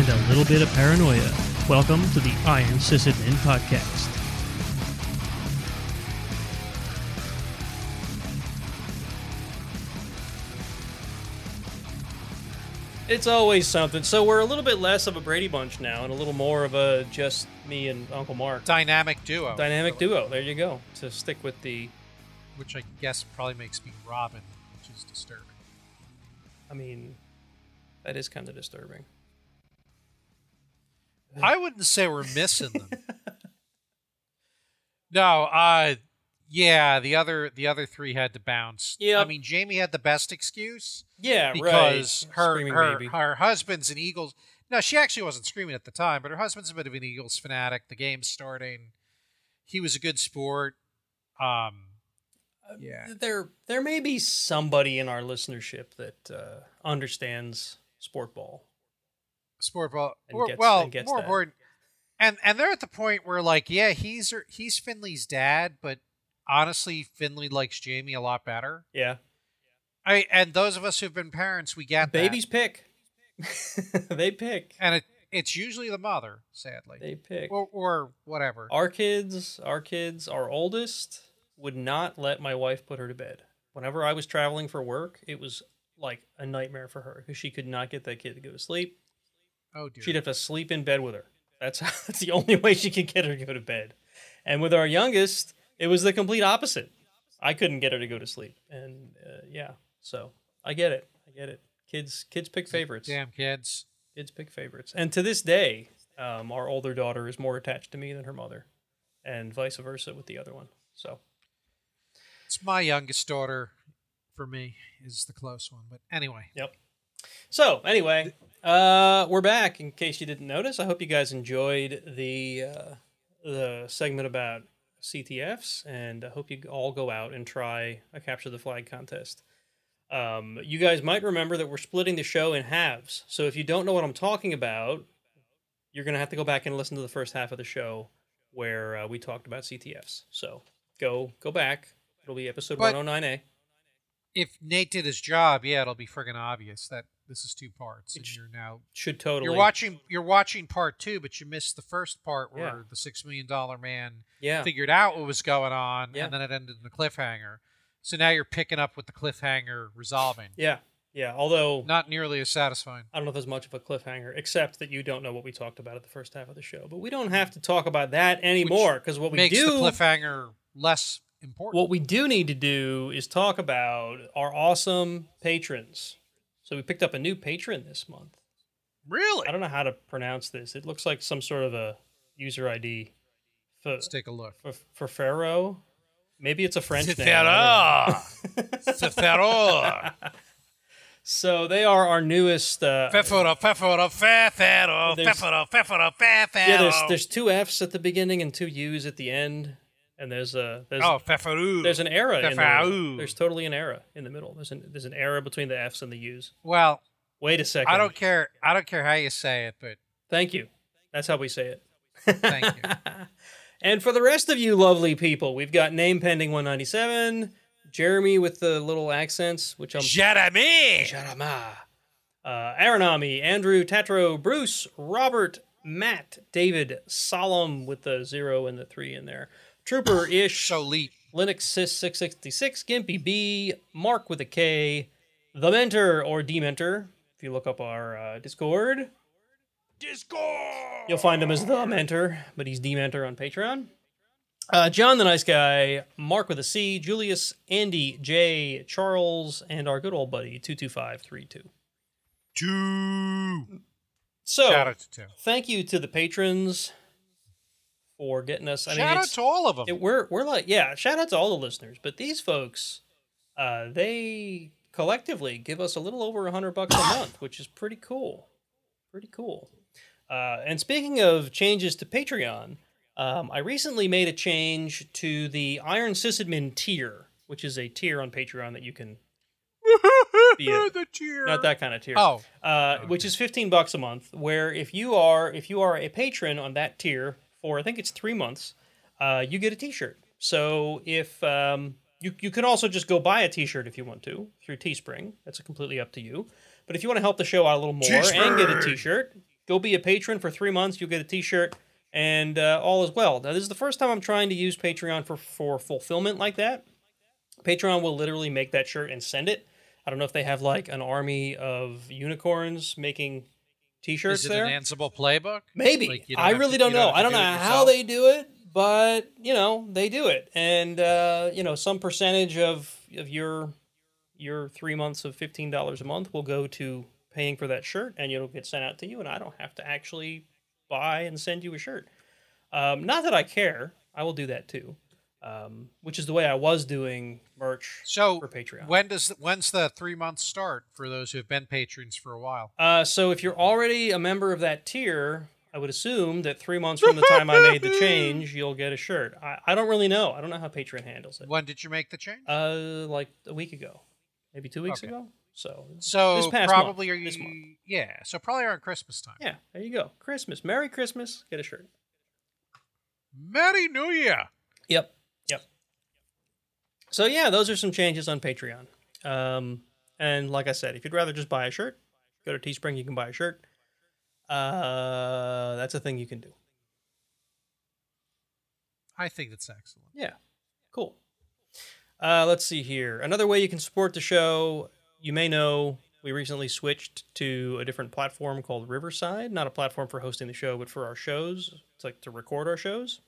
ops, and a little bit of paranoia. Welcome to the Iron Sysadmin Podcast. It's always something. So we're a little bit less of a Brady Bunch now, and a little more of a just me and Uncle Mark Dynamic duo. dynamic duo. There you go. To stick with the, Which I guess probably makes me Robin, which is disturbing. I mean, that is kind of disturbing. I wouldn't say we're missing them. no, uh yeah, the other the other three had to bounce. Yeah. I mean Jamie had the best excuse Yeah, because right. her Screaming her, baby. her husband's an Eagles no, she actually wasn't screaming at the time, but her husband's a bit of an Eagles fanatic. The game's starting. He was a good sport. Um yeah. there there may be somebody in our listenership that uh, understands sport ball. Sport ball. Or- gets- well, more that. important, and and they're at the point where like, yeah, he's er, he's Finley's dad, but honestly, Finley likes Jamie a lot better. Yeah, I and those of us who've been parents, we get that. babies pick. they pick. and it it's usually the mother, sadly, They pick. or or whatever. Our kids, our kids, our oldest would not let my wife put her to bed. Whenever I was traveling for work, it was like a nightmare for her because she could not get that kid to go to sleep. Oh dear. She'd have to sleep in bed with her. That's that's the only way she could get her to go to bed. And with our youngest, it was the complete opposite. I couldn't get her to go to sleep, and uh, yeah, so I get it. I get it. Kids, kids pick favorites. Damn kids. Kids pick favorites. And to this day, um, our older daughter is more attached to me than her mother, and vice versa with the other one. So It's my youngest daughter. For me, is the close one. But anyway, Yep. So anyway, uh, we're back. In case you didn't notice, I hope you guys enjoyed the uh, the segment about CTFs, and I hope you all go out and try a capture the flag contest. Um, you guys might remember that we're splitting the show in halves. So if you don't know what I'm talking about, you're gonna have to go back and listen to the first half of the show where uh, we talked about CTFs. So go go back. It'll be episode But- 109A. if Nate did his job, yeah, it'll be friggin' obvious that this is two parts, and sh- you're now Should totally You're watching. You're watching part two, but you missed the first part where Yeah. the six million dollar man yeah figured out what was going on, Yeah. and then it ended in a cliffhanger. So now you're picking up with the cliffhanger resolving. Yeah, yeah. Although Not nearly as satisfying. I don't know if there's much of a cliffhanger, except that you don't know what we talked about at the first half of the show. But we don't have to talk about that anymore because what we do, the cliffhanger less important. what we do need to do is talk about our awesome patrons. So we picked up a new patron this month. really? I don't know how to pronounce this. It looks like some sort of a user ID for Let's take a look. for, for Pharaoh. Maybe it's a French name. Know. So they are our newest. Uh, Fefero, Fefero, Fefero, Fefero, Fefero, Fefero. yeah, there's there's two F's at the beginning and two U's at the end, and there's a there's Oh, Fefero. there's an era in the There's totally an era in the middle. There's an there's an era between the F's and the U's. Well, Wait a second. I don't care. I don't care how you say it, but Thank you. That's how we say it. thank you. And for the rest of you lovely people, we've got name pending 197, Jeremy with the little accents, which I'm Jeremy. Jarama. Uh, Aronami, Andrew, Tatro, Bruce, Robert, Matt, David, Solemn with the zero and the three in there. Trooper ish, So leap. Linux Sys 666, Gimpy B, Mark with a K, The Mentor or Dementor. If you look up our uh, Discord, Discord. you'll find him as The Mentor, but he's Dementor on Patreon. Uh, John the Nice Guy, Mark with a C, Julius, Andy, Jay, Charles, and our good old buddy 22532. Two. So, Shout out to two. thank you to the patrons for getting us. I Shout mean, out to all of them. it, we're we're like yeah. Shout out to all the listeners, but these folks, uh, they collectively give us a little over a hundred bucks a month, which is pretty cool. Pretty cool. Uh, and speaking of changes to Patreon, um, I recently made a change to the Iron Sysadmin tier, which is a tier on Patreon that you can the cheer. not that kind of tier Oh, uh, which is 15 bucks a month where if you are if you are a patron on that tier for i think it's three months uh, you get a t-shirt so if um, you, you can also just go buy a t-shirt if you want to through teespring that's completely up to you But if you want to help the show out a little more and get a Teespring. T-shirt, go be a patron for three months. You'll get a T-shirt and uh, all is well. Now, this is the first time I'm trying to use Patreon for for fulfillment like that. Patreon will literally make that shirt and send it. I don't know if they have like an army of unicorns making T-shirts Is it there. an Ansible playbook? Maybe. Like, I really to- don't know. don't I don't know do it how they do it, but you know they do it, and uh, you know some percentage of of your your three months of fifteen dollars a month will go to paying for that shirt, and it'll get sent out to you, and I don't have to actually buy and send you a shirt. Um, not that I care. I will do that too, um, which is the way I was doing merch So for Patreon. when does when's the three months start for those who have been patrons for a while? Uh, so if you're already a member of that tier, I would assume that three months from the time I made the change, you'll get a shirt. I, I don't really know. I don't know how Patreon handles it. When did you make the change? Uh, like a week ago, maybe two weeks Okay. ago. So so probably month, are you? this month. Yeah, so probably around Christmas time. yeah, there you go. Christmas, Merry Christmas. Get a shirt. Merry New Year. Yep. So yeah, those are some changes on Patreon. Um, and like I said, if you'd rather just buy a shirt, go to Teespring. You can buy a shirt. Uh, that's a thing you can do. I think that's excellent. Yeah, cool. Uh, let's see here. Another way you can support the show, you may know we recently switched to a different platform called Riverside. Not a platform for hosting the show, but for our shows. It's like to record our shows.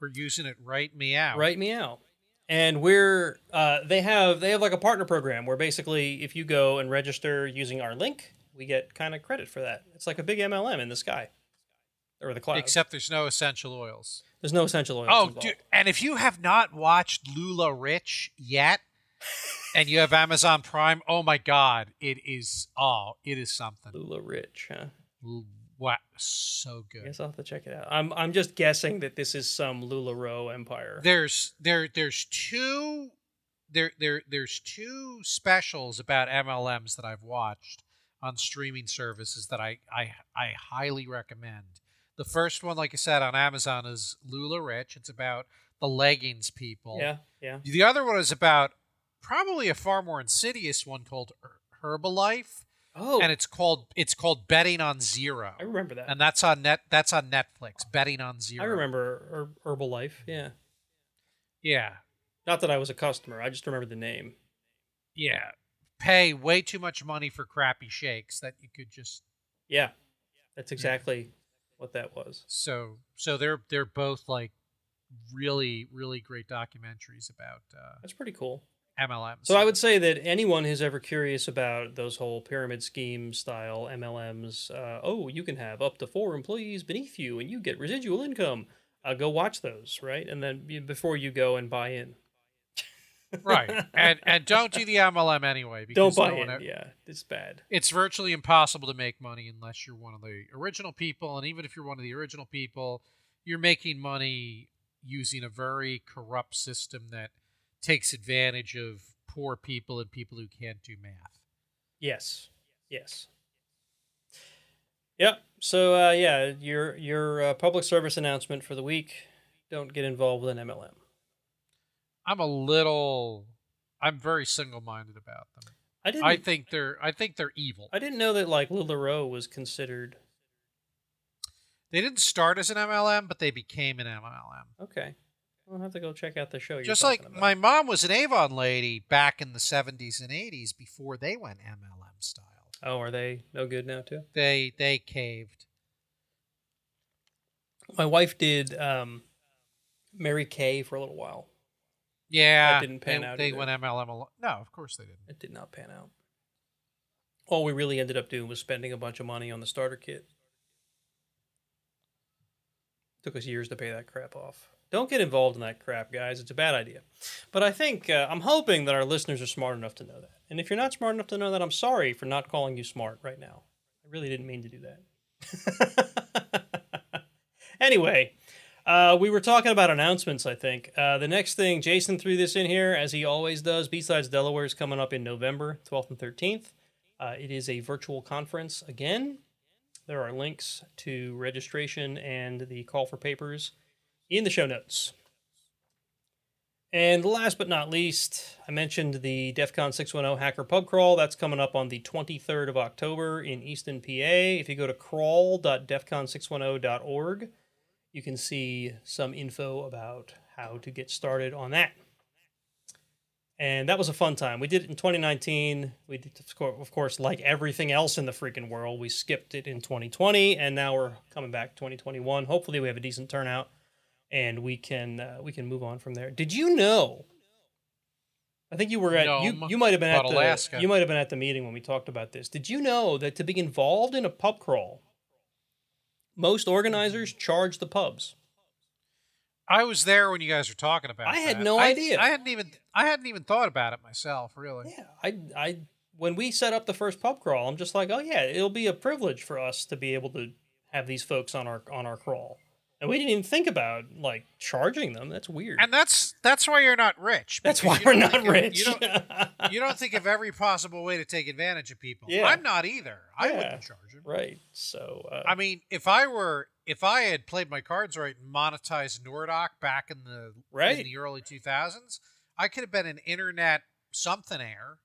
We're using it right me out. Write me out. And we're uh, they have they have like a partner program where basically if you go and register using our link, we get kind of credit for that. It's like a big MLM in the sky or the cloud. Except there's no essential oils. there's no essential oils. Oh, involved. dude! And if you have not watched LuLaRich yet, and you have Amazon Prime, oh my God, it is oh, it is something. LuLaRich, huh? What so good. I good. guess I'll have to check it out. I'm I'm just guessing that this is some LuLaRoe empire. There's there there's two there there there's two specials about MLMs that I've watched on streaming services that I I I highly recommend. The first one, like I said, on Amazon is LuLaRich. It's about the leggings people. yeah, yeah. The other one is about probably a far more insidious one called Herbalife, Oh, and it's called it's called Betting on Zero, I remember that. and that's on net that's on Netflix. Betting on Zero. I remember Her- Herbalife. Yeah, Yeah, not that I was a customer. I just remember the name. yeah. Pay way too much money for crappy shakes that you could just Yeah, that's exactly what that was. so so they're they're both like really really great documentaries about uh, That's pretty cool. MLMs. So I would say that anyone who's ever curious about those whole pyramid scheme style MLMs, uh, oh, you can have up to four employees beneath you and you get residual income. Uh, go watch those, right? And then before you go and buy in. right, and and don't do the MLM anyway. Because Don't buy no e- Yeah, it's bad. it's virtually impossible to make money unless you're one of the original people and even if you're one of the original people you're making money using a very corrupt system that takes advantage of poor people and people who can't do math Yes. Yes. Yep. So uh, yeah, your your uh, public service announcement for the week: don't get involved with an MLM. i'm a little i'm very single-minded about them I didn't. i think they're i think they're evil I didn't know that like LuLaRoe was considered. they didn't start as an mlm but they became an mlm Okay. I'll have to go check out the show. Just like about. my mom was an avon lady back in the 70s and 80s before they went mlm style Oh, are they no good now too? they they caved My wife did um, Mary Kay for a little while. Yeah, It didn't pan they, out They either. went MLM. Al- no, of course they didn't. It did not pan out. All we really ended up doing was spending a bunch of money on the starter kit. Took us years to pay that crap off. Don't get involved in that crap, guys. It's a bad idea. But I think, uh, I'm hoping that our listeners are smart enough to know that. And if you're not smart enough to know that, I'm sorry for not calling you smart right now. I really didn't mean to do that. anyway, uh, we were talking about announcements, I think. Uh, the next thing, Jason threw this in here, as he always does. B-Sides Delaware is coming up in November 12th and 13th. Uh, it is a virtual conference again. There are links to registration and the call for papers in the show notes. And last but not least, I mentioned the DEF CON 610 Hacker Pub Crawl. That's coming up on the 23rd of October in Easton, PA. If you go to crawl.defcon610.org, you can see some info about how to get started on that. And that was a fun time. We did it in 2019. We did, of course, like everything else in the freaking world, we skipped it in 2020, and now we're coming back 2021. Hopefully, we have a decent turnout and we can uh, we can move on from there. Did you know? I think you were at you you might have been at the Alaska. you might have been at the meeting when we talked about this. Did you know that to be involved in a pub crawl, most organizers charge the pubs? I was there when you guys were talking about. It. I had no I, idea. I hadn't even I hadn't even thought about it myself. Really. Yeah, I I when we set up the first pub crawl, I'm just like, oh yeah, it'll be a privilege for us to be able to have these folks on our on our crawl. And we didn't even think about like charging them. That's weird. And that's that's why you're not rich. That's why we're not rich. you, don't, you don't think of every possible way to take advantage of people. Yeah. I'm not either. I yeah. wouldn't charge them. Right. So uh, I mean, if I were if I had played my cards right and monetized Nordock back in the right. in the early 2000s, I could have been an internet something air.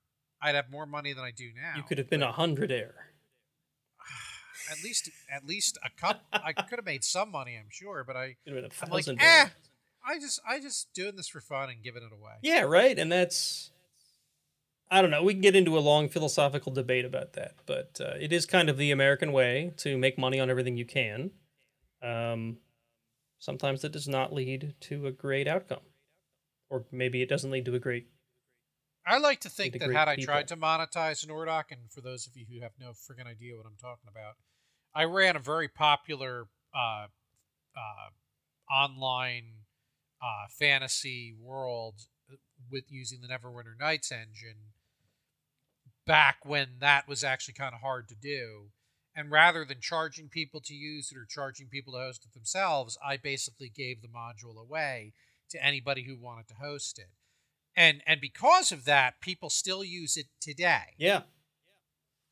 I'd have more money than I do now. You could have been a hundred air at least at least a cup. I could have made some money, I'm sure, but I I'm like, eh, I just I just doing this for fun and giving it away. Yeah, right. And that's I don't know. We can get into a long philosophical debate about that, but uh, it is kind of the American way to make money on everything you can. Um, sometimes that does not lead to a great outcome, or maybe it doesn't lead to a great I like to think that had I tried to monetize Nordock, and for those of you who have no friggin' idea what I'm talking about, I ran a very popular uh, uh, online uh, fantasy world with using the Neverwinter Nights engine back when that was actually kind of hard to do. And rather than charging people to use it or charging people to host it themselves, I basically gave the module away to anybody who wanted to host it and and because of that, people still use it today. Yeah.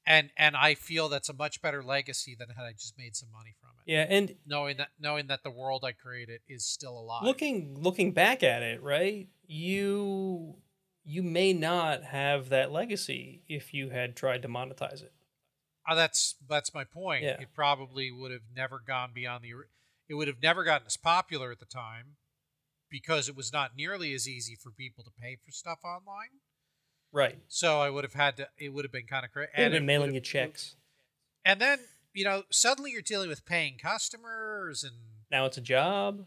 And and I feel that's a much better legacy than had I just made some money from it. Yeah, and knowing that knowing that the world I created is still alive. Looking looking back at it, right? You you may not have that legacy if you had tried to monetize it. Oh, that's that's my point. Yeah. It probably would have never gone beyond the. It would have never gotten as popular at the time because it was not nearly as easy for people to pay for stuff online. Right. So I would have had to. It would have been kind of crazy. And been mailing you checks. And then you know suddenly you're dealing with paying customers and now it's a job.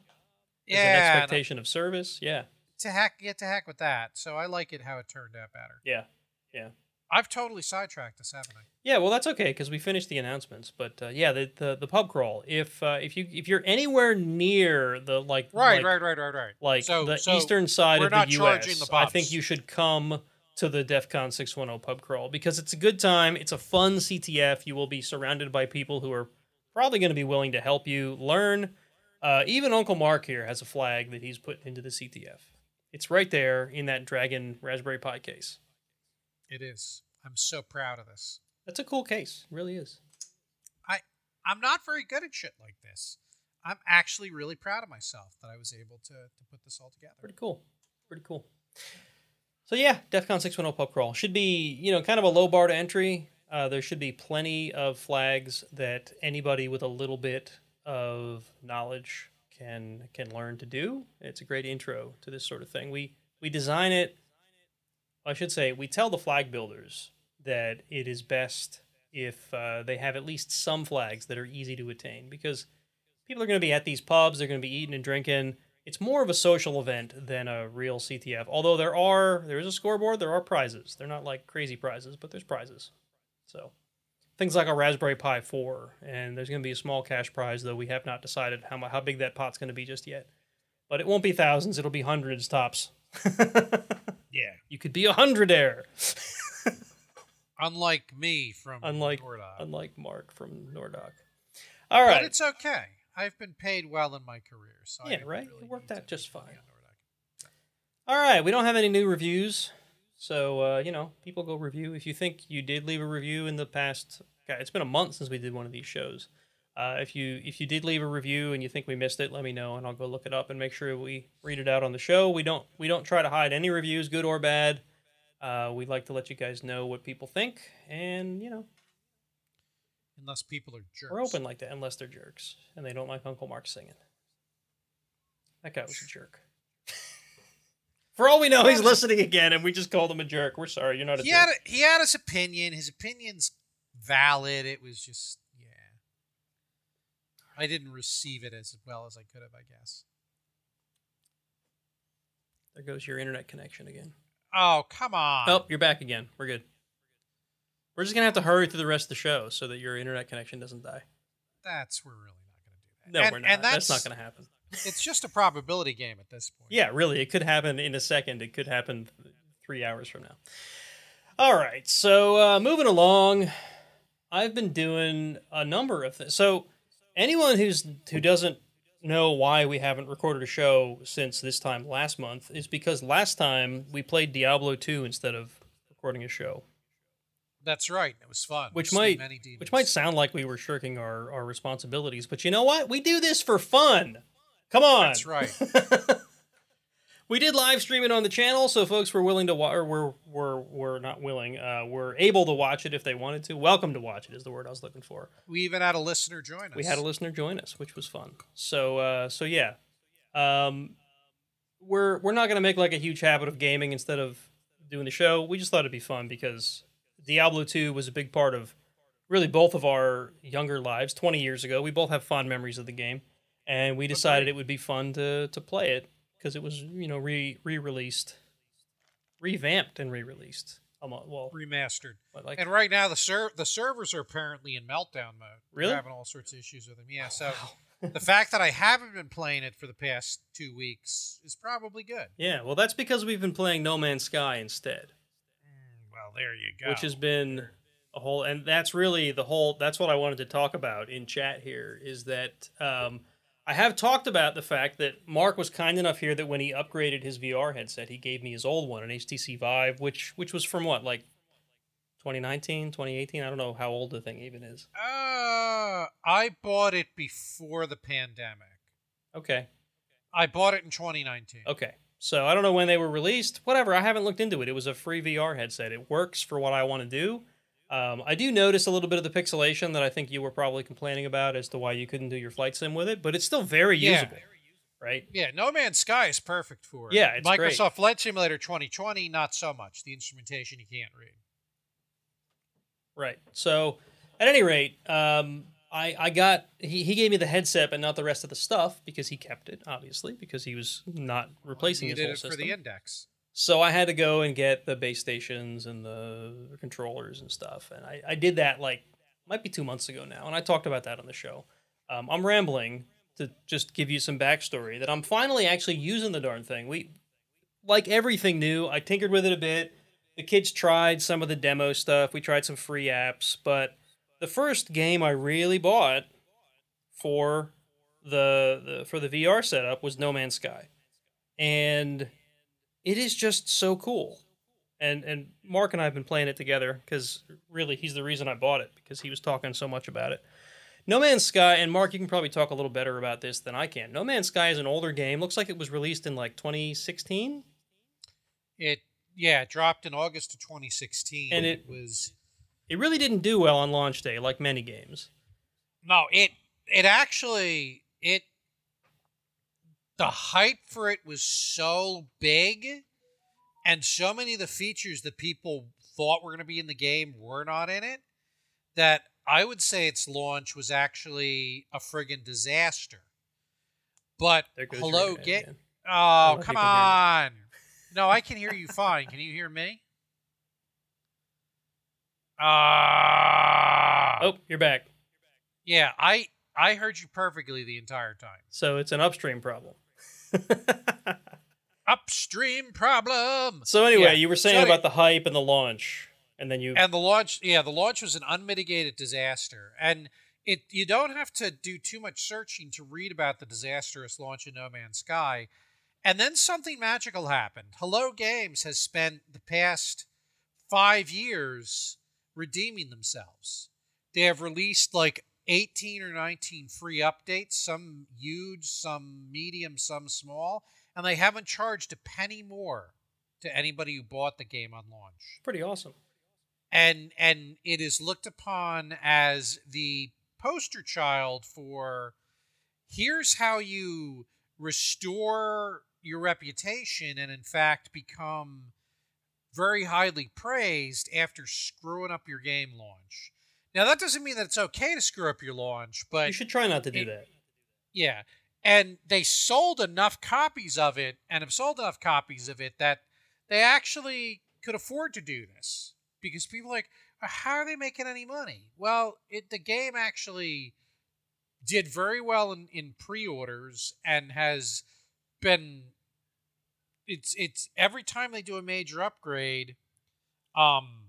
There's yeah. An expectation of service. Yeah. To heck, get to heck with that. So I like it how it turned out better. Yeah. Yeah. I've totally sidetracked this, haven't I? Yeah, well, that's okay because we finished the announcements. But uh, yeah, the, the the pub crawl. If uh, if you if you're anywhere near the like right like, right right right right like so, the so eastern side of the U.S., the I think you should come to the DEF CON 610 pub crawl because it's a good time. It's a fun CTF. You will be surrounded by people who are probably going to be willing to help you learn. Uh, even Uncle Mark here has a flag that he's put into the CTF. It's right there in that Dragon Raspberry Pi case. It is. I'm so proud of this. That's a cool case. It really is. I I'm not very good at shit like this. I'm actually really proud of myself that I was able to to put this all together. Pretty cool. Pretty cool. So yeah, DEF CON 610 pub crawl should be, you know, kind of a low bar to entry. Uh, there should be plenty of flags that anybody with a little bit of knowledge can can learn to do. It's a great intro to this sort of thing. We we design it I should say, we tell the flag builders that it is best if uh, they have at least some flags that are easy to attain because people are going to be at these pubs, they're going to be eating and drinking. It's more of a social event than a real CTF. Although there are there is a scoreboard, there are prizes. They're not like crazy prizes, but there's prizes. So things like a Raspberry Pi 4, and there's going to be a small cash prize, though we have not decided how how big that pot's going to be just yet. But it won't be thousands; it'll be hundreds tops. Yeah. You could be a hundred air. unlike me from unlike Nordock. unlike Mark from Nordock. All right. But it's okay. I've been paid well in my career, so yeah, right. Really it worked out just fine. All right, we don't have any new reviews, so uh, you know, people go review. If you think you did leave a review in the past, okay, it's been a month since we did one of these shows. Uh, if you if you did leave a review and you think we missed it, let me know and I'll go look it up and make sure we read it out on the show. We don't we don't try to hide any reviews, good or bad. Uh, we'd like to let you guys know what people think, and you know Unless people are jerks. we're open like that, unless they're jerks and they don't like Uncle Mark singing. That guy was a jerk. For all we know, he's listening again, and we just called him a jerk. We're sorry, you're not a He jerk. had a, he had his opinion. His opinion's valid. It was just yeah. I didn't receive it as well as I could have, I guess. There goes your internet connection again. Oh come on! Oh, you're back again. We're good. We're just gonna have to hurry through the rest of the show so that your internet connection doesn't die. That's we're really not going to do that. No, and, we're not. And that's, that's, not gonna happen. It's just a probability game at this point. Yeah, really, it could happen in a second. It could happen three hours from now. All right, so uh, moving along, I've been doing a number of things. So anyone who's who doesn't know why we haven't recorded a show since this time last month is because last time we played Diablo 2 instead of recording a show. That's right. It was fun. which might which might sound like we were shirking our, our responsibilities, but you know what? We do this for fun. Come on. That's right. we did live stream it on the channel, so folks were willing to watch, or were were were not willing, uh, were able to watch it if they wanted to. Welcome to watch it is the word I was looking for. We even had a listener join us. We had a listener join us, which was fun. So uh, so yeah, um, we're we're not gonna make like a huge habit of gaming instead of doing the show. We just thought it'd be fun because Diablo two was a big part of really both of our younger lives. Twenty years ago, we both have fond memories of the game, and we decided it would be fun to to play it because it was you know re re released, revamped and re released. Um, well, remastered. like And right now the ser- the servers are apparently in meltdown mode. We're Really? having all sorts of issues with them. Yeah. So the fact that I haven't been playing it for the past two weeks is probably good. yeah, well, that's because we've been playing No Man's Sky instead. There you go. which has been a whole and that's really the whole that's what i wanted to talk about in chat here is that um, i have talked about the fact that mark was kind enough here that when he upgraded his vr headset he gave me his old one an htc vive which which was from what like 2019 2018 i don't know how old the thing even is Uh, I bought it before the pandemic. okay I bought it in 2019. okay so i don't know when they were released whatever i haven't looked into it it was a free vr headset it works for what i want to do um, I do notice a little bit of the pixelation that I think you were probably complaining about as to why you couldn't do your flight sim with it, but it's still very Yeah. usable, right? Yeah, No Man's Sky is perfect for it. Yeah, it's great. Microsoft Flight Simulator 2020, not so much. The instrumentation you can't read. Right. So, at any rate, um, I I got he, he gave me the headset, but not the rest of the stuff because he kept it, obviously, because he was not replacing you his did whole it system. for the index. So I had to go and get the base stations and the controllers and stuff, and I, I did that like might be two months ago now, and I talked about that on the show. Um, I'm rambling to just give you some backstory that I'm finally actually using the darn thing. We like everything new. I tinkered with it a bit. The kids tried some of the demo stuff. We tried some free apps, but the first game I really bought for the, the for the VR setup was No Man's Sky, and it is just so cool. And and Mark and I have been playing it together because really he's the reason I bought it because he was talking so much about it. No Man's Sky and Mark, you can probably talk a little better about this than I can. No Man's Sky is an older game. Looks like it was released in like 2016. It yeah, it dropped in August of 2016. And it- was It really didn't do well on launch day, like many games. no, it it actually it the hype for it was so big and so many of the features that people thought were going to be in the game were not in it that I would say its launch was actually a friggin' disaster. But There goes your hello, get oh come on! No, I can hear you fine. Can you hear me? Ah, Oh, you're back. yeah. I I heard you perfectly the entire time. So it's an upstream problem. Upstream problem. so anyway, Yeah. you were saying So about the hype and the launch, and then you And the launch, yeah, the launch was an unmitigated disaster. And it you don't have to do too much searching to read about the disastrous launch of No Man's Sky. And then something magical happened. Hello Games has spent the past five years redeeming themselves. They have released like 18 or 19 free updates, some huge, some medium, some small, and they haven't charged a penny more to anybody who bought the game on launch. Pretty awesome. And and it is looked upon as the poster child for here's how you restore your reputation and in fact become very highly praised after screwing up your game launch. Now that doesn't mean that it's okay to screw up your launch, but you should try not to do it, that. Yeah. And they sold enough copies of it and have sold enough copies of it that they actually could afford to do this because people are like how are they making any money? Well, it the game actually did very well in, in pre-orders and has been it's it's every time they do a major upgrade um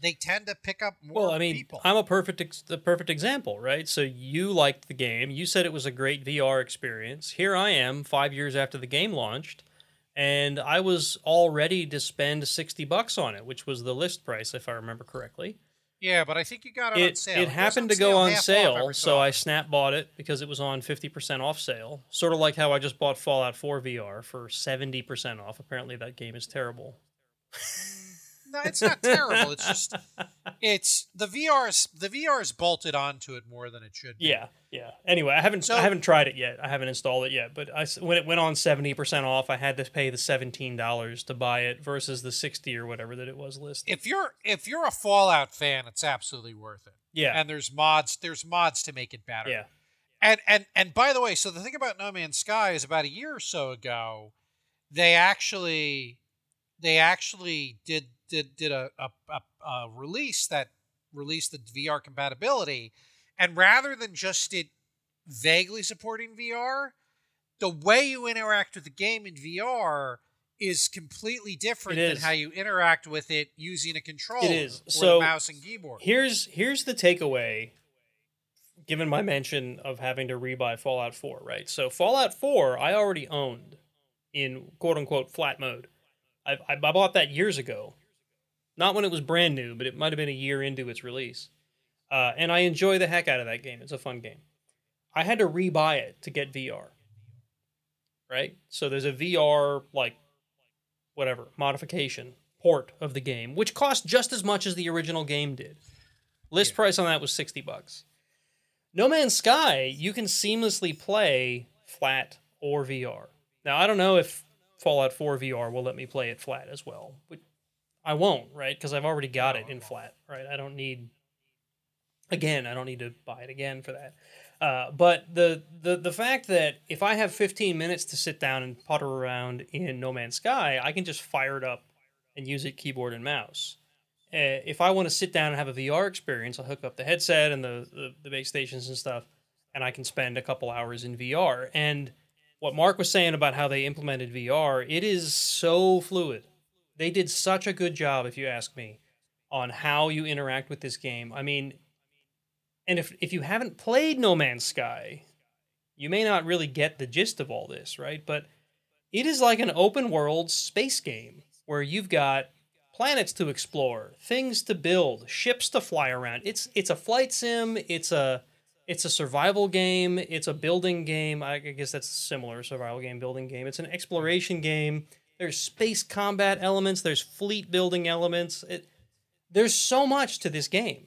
they tend to pick up more well i mean people. i'm a perfect ex- the perfect example right? So you liked the game. You said it was a great vr experience. Here i am five years after the game launched and i was all ready to spend 60 bucks on it which was the list price if i remember correctly yeah, but I think you got it, it, on sale. it happened to go on sale, so I snap bought it because it was on 50% off sale. Sort of like how I just bought Fallout 4 VR for 70% off. Apparently, that game is terrible. no, it's not terrible. It's just it's the VR is the VR is bolted onto it more than it should. Be. Yeah, yeah. Anyway, I haven't So- I haven't tried it yet. I haven't installed it yet. But I when it went on 70% off, I had to pay the $17 to buy it versus the 60 or whatever that it was listed. If you're if you're a Fallout fan, it's absolutely worth it. Yeah, And there's mods there's mods to make it better. yeah. And and and by the way, so the thing about No Man's Sky is about a year or so ago, they actually they actually did did did a a, a, a release that released the VR compatibility, and rather than just it vaguely supporting VR, the way you interact with the game in VR is completely different It than how you interact with it using a controller It is. or So, mouse and keyboard. Here's here's the takeaway given my mention of having to rebuy Fallout 4, right? So Fallout 4 I already owned in quote unquote flat mode. I, I bought that years ago. Not when it was brand new, but it might have been a year into its release. Uh, and I enjoy the heck out of that game. It's a fun game. I had to rebuy it to get VR. Right? So there's a VR like whatever modification port of the game, which cost just as much as the original game did. List Yeah. price on that was 60 bucks. No Man's Sky, you can seamlessly play flat or VR. Now, I don't know if Fallout 4 VR will let me play it flat as well, but I won't, right? Because I've already got it in flat, right? I don't need again, I don't need to buy it again for that. Uh, but the, the the fact that if I have 15 minutes to sit down and putter around in No Man's Sky, I can just fire it up and use it keyboard and mouse. Uh, if I want to sit down and have a VR experience, I'll hook up the headset and the, the, the base stations and stuff, and I can spend a couple hours in VR. And what Mark was saying about how they implemented VR, it is so fluid. They did such a good job, if you ask me, on how you interact with this game. I mean, and if if you haven't played No Man's Sky, you may not really get the gist of all this, right? But it is like an open world space game where you've got planets to explore, things to build, ships to fly around. It's it's a flight sim, it's a it's a survival game, it's a building game. I guess that's similar survival game, building game. It's an exploration game. There's space combat elements, there's fleet building elements. It there's so much to this game.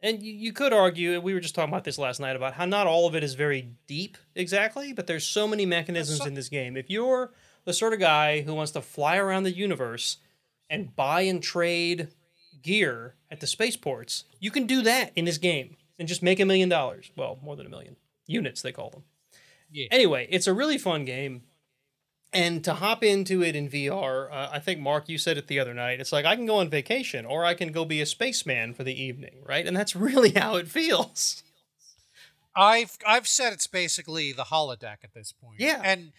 And you, you could argue, we were just talking about this last night, about how not all of it is very deep exactly, but there's so many mechanisms So- in this game. If you're the sort of guy who wants to fly around the universe and buy and trade gear at the spaceports, you can do that in this game and just make a million dollars. Well, more than a million units, they call them. Yeah. Anyway, it's a really fun game. And to hop into it in VR, uh, I think Mark, you said it the other night. It's like I can go on vacation, or I can go be a spaceman for the evening, right? And that's really how it feels. I've I've said it's basically the holodeck at this point. Yeah. And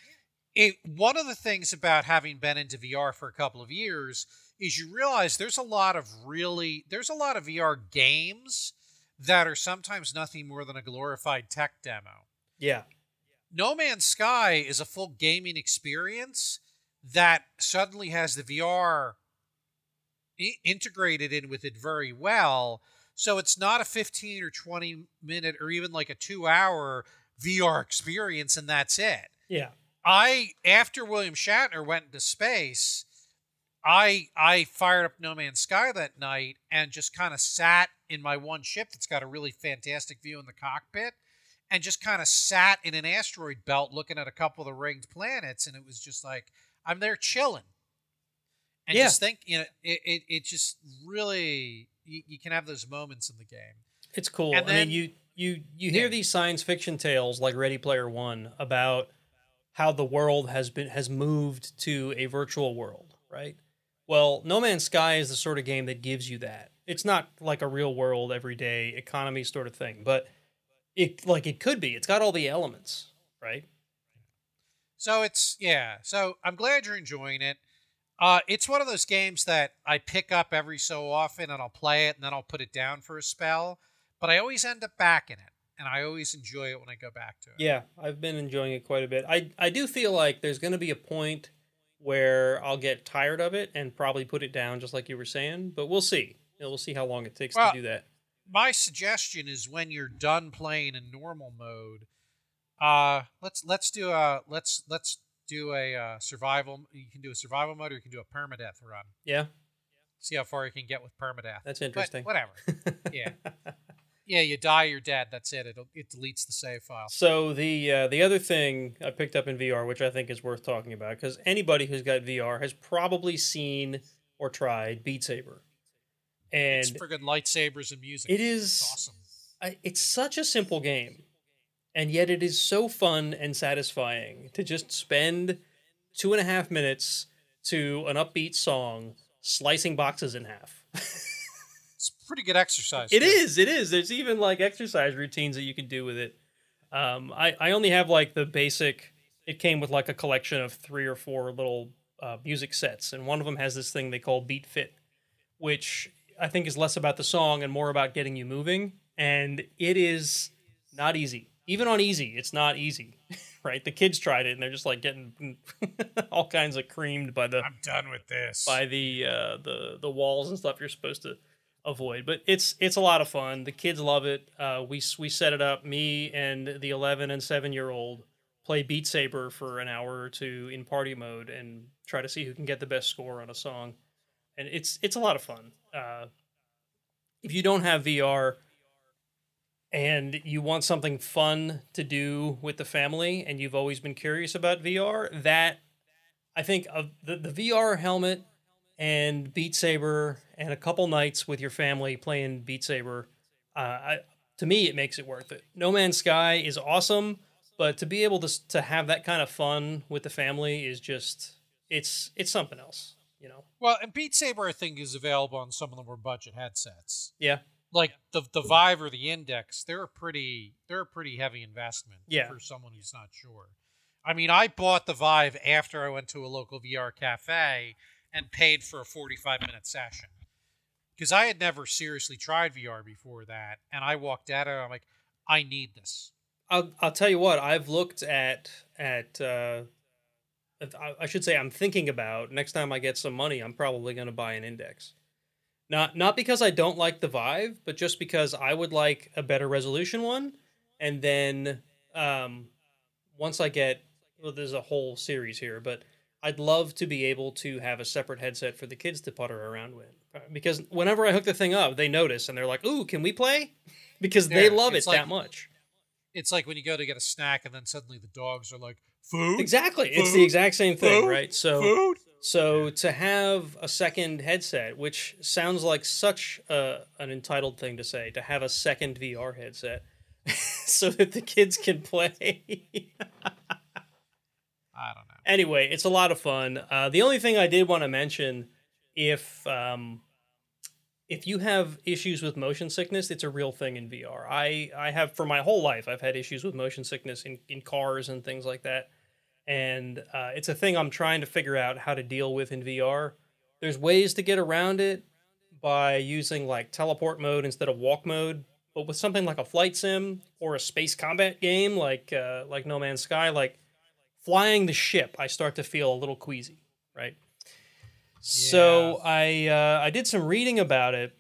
it one of the things about having been into VR for a couple of years is you realize there's a lot of really there's a lot of VR games that are sometimes nothing more than a glorified tech demo. Yeah, No Man's Sky is a full gaming experience that suddenly has the VR I- integrated in with it very well. So it's not a 15 or 20 minute or even like a two hour VR experience and that's it. Yeah. I after William Shatner went into space, I I fired up No Man's Sky that night and just kind of sat in my one ship that's got a really fantastic view in the cockpit and just kind of sat in an asteroid belt looking at a couple of the ringed planets and it was just like I'm there chilling. And Yeah. just think, you know, it, it, it just really you, you can have those moments in the game. It's cool. And I mean, you you you hear Yeah. these science fiction tales like Ready Player One about how the world has been has moved to a virtual world, right? Well, No Man's Sky is the sort of game that gives you that. It's not like a real world everyday economy sort of thing, but it like it could be. It's got all the elements, right? So it's yeah. So I'm glad you're enjoying it. Uh, it's one of those games that I pick up every so often and I'll play it and then I'll put it down for a spell. But I always end up back in it, and I always enjoy it when I go back to it. Yeah, I've been enjoying it quite a bit. I I do feel like there's going to be a point where I'll get tired of it and probably put it down, just like you were saying. But we'll see. You know, we'll see how long it takes Well, to do that. My suggestion is when you're done playing in normal mode, uh, let's let's do a let's let's do a uh, survival. You can do a survival mode, or you can do a permadeath run. Yeah, See how far you can get with permadeath. that's But interesting. whatever. Yeah. Yeah, you die, you're dead. That's it. It it deletes the save file. So the uh, the other thing I picked up in VR, which I think is worth talking about, because anybody who's got VR has probably seen or tried Beat Saber, and It's friggin' lightsabers and music. it is It's awesome. I, it's such a simple game, and yet it is so fun and satisfying to just spend two and a half minutes to an upbeat song slicing boxes in half. It's pretty good exercise. It too. is. It is. There's even like exercise routines that you can do with it. Um, I I only have like the basic. It came with like a collection of three or four little uh, music sets, and one of them has this thing they call Beat Fit, which I think is less about the song and more about getting you moving. And it is not easy. Even on easy, it's not easy. right? The kids tried it and they're just like getting all kinds of creamed by the I'm done with this. by the uh, the the walls and stuff you're supposed to avoid. But it's it's a lot of fun. The kids love it. Uh, we we set it up. Me and the 11 and 7 year old play Beat Saber for an hour or two in party mode and try to see who can get the best score on a song. And it's it's a lot of fun. Uh, if you don't have VR and you want something fun to do with the family and you've always been curious about VR, that I think of the, the VR helmet and Beat Saber and a couple nights with your family playing Beat Saber, uh, I, to me, it makes it worth it. No Man's Sky is awesome, but to be able to to have that kind of fun with the family is just it's it's something else, you know. well, and Beat Saber, I think, is available on some of the more budget headsets. Yeah, Like the the Vive or the Index, they're a pretty they're a pretty heavy investment Yeah. for someone who's not sure. I mean, I bought the Vive after I went to a local VR cafe and paid for a 45 minute session because I had never seriously tried VR before that, and I walked out it. I'm like, I need this. I'll I'll tell you what I've looked at at. Uh, I, I should say I'm thinking about next time I get some money. I'm probably going to buy an index. Not not because I don't like the Vive, but just because I would like a better resolution one. And then um, once I get well, there's a whole series here, but I'd love to be able to have a separate headset for the kids to putter around with. Uh, Because whenever I hook the thing up, they notice and they're like, "Ooh, can we play?" Because they love it like- that much. It's like when you go to get a snack and then suddenly the dogs are like, food? Exactly. It's the exact same thing, food, right? So Food? so to have a second headset, which sounds like such a, an entitled thing to say, to have a second VR headset so that the kids can play. I don't know. Anyway, it's a lot of fun. Uh, the only thing I did want to mention, if um, if you have issues with motion sickness, it's a real thing in VR. I I have for my whole life. I've had issues with motion sickness in in cars and things like that, and uh, it's a thing I'm trying to figure out how to deal with in VR. There's ways to get around it by using like teleport mode instead of walk mode. But with something like a flight sim or a space combat game like uh, like No Man's Sky, like flying the ship, I start to feel a little queasy, right? So I uh, I did some reading about it,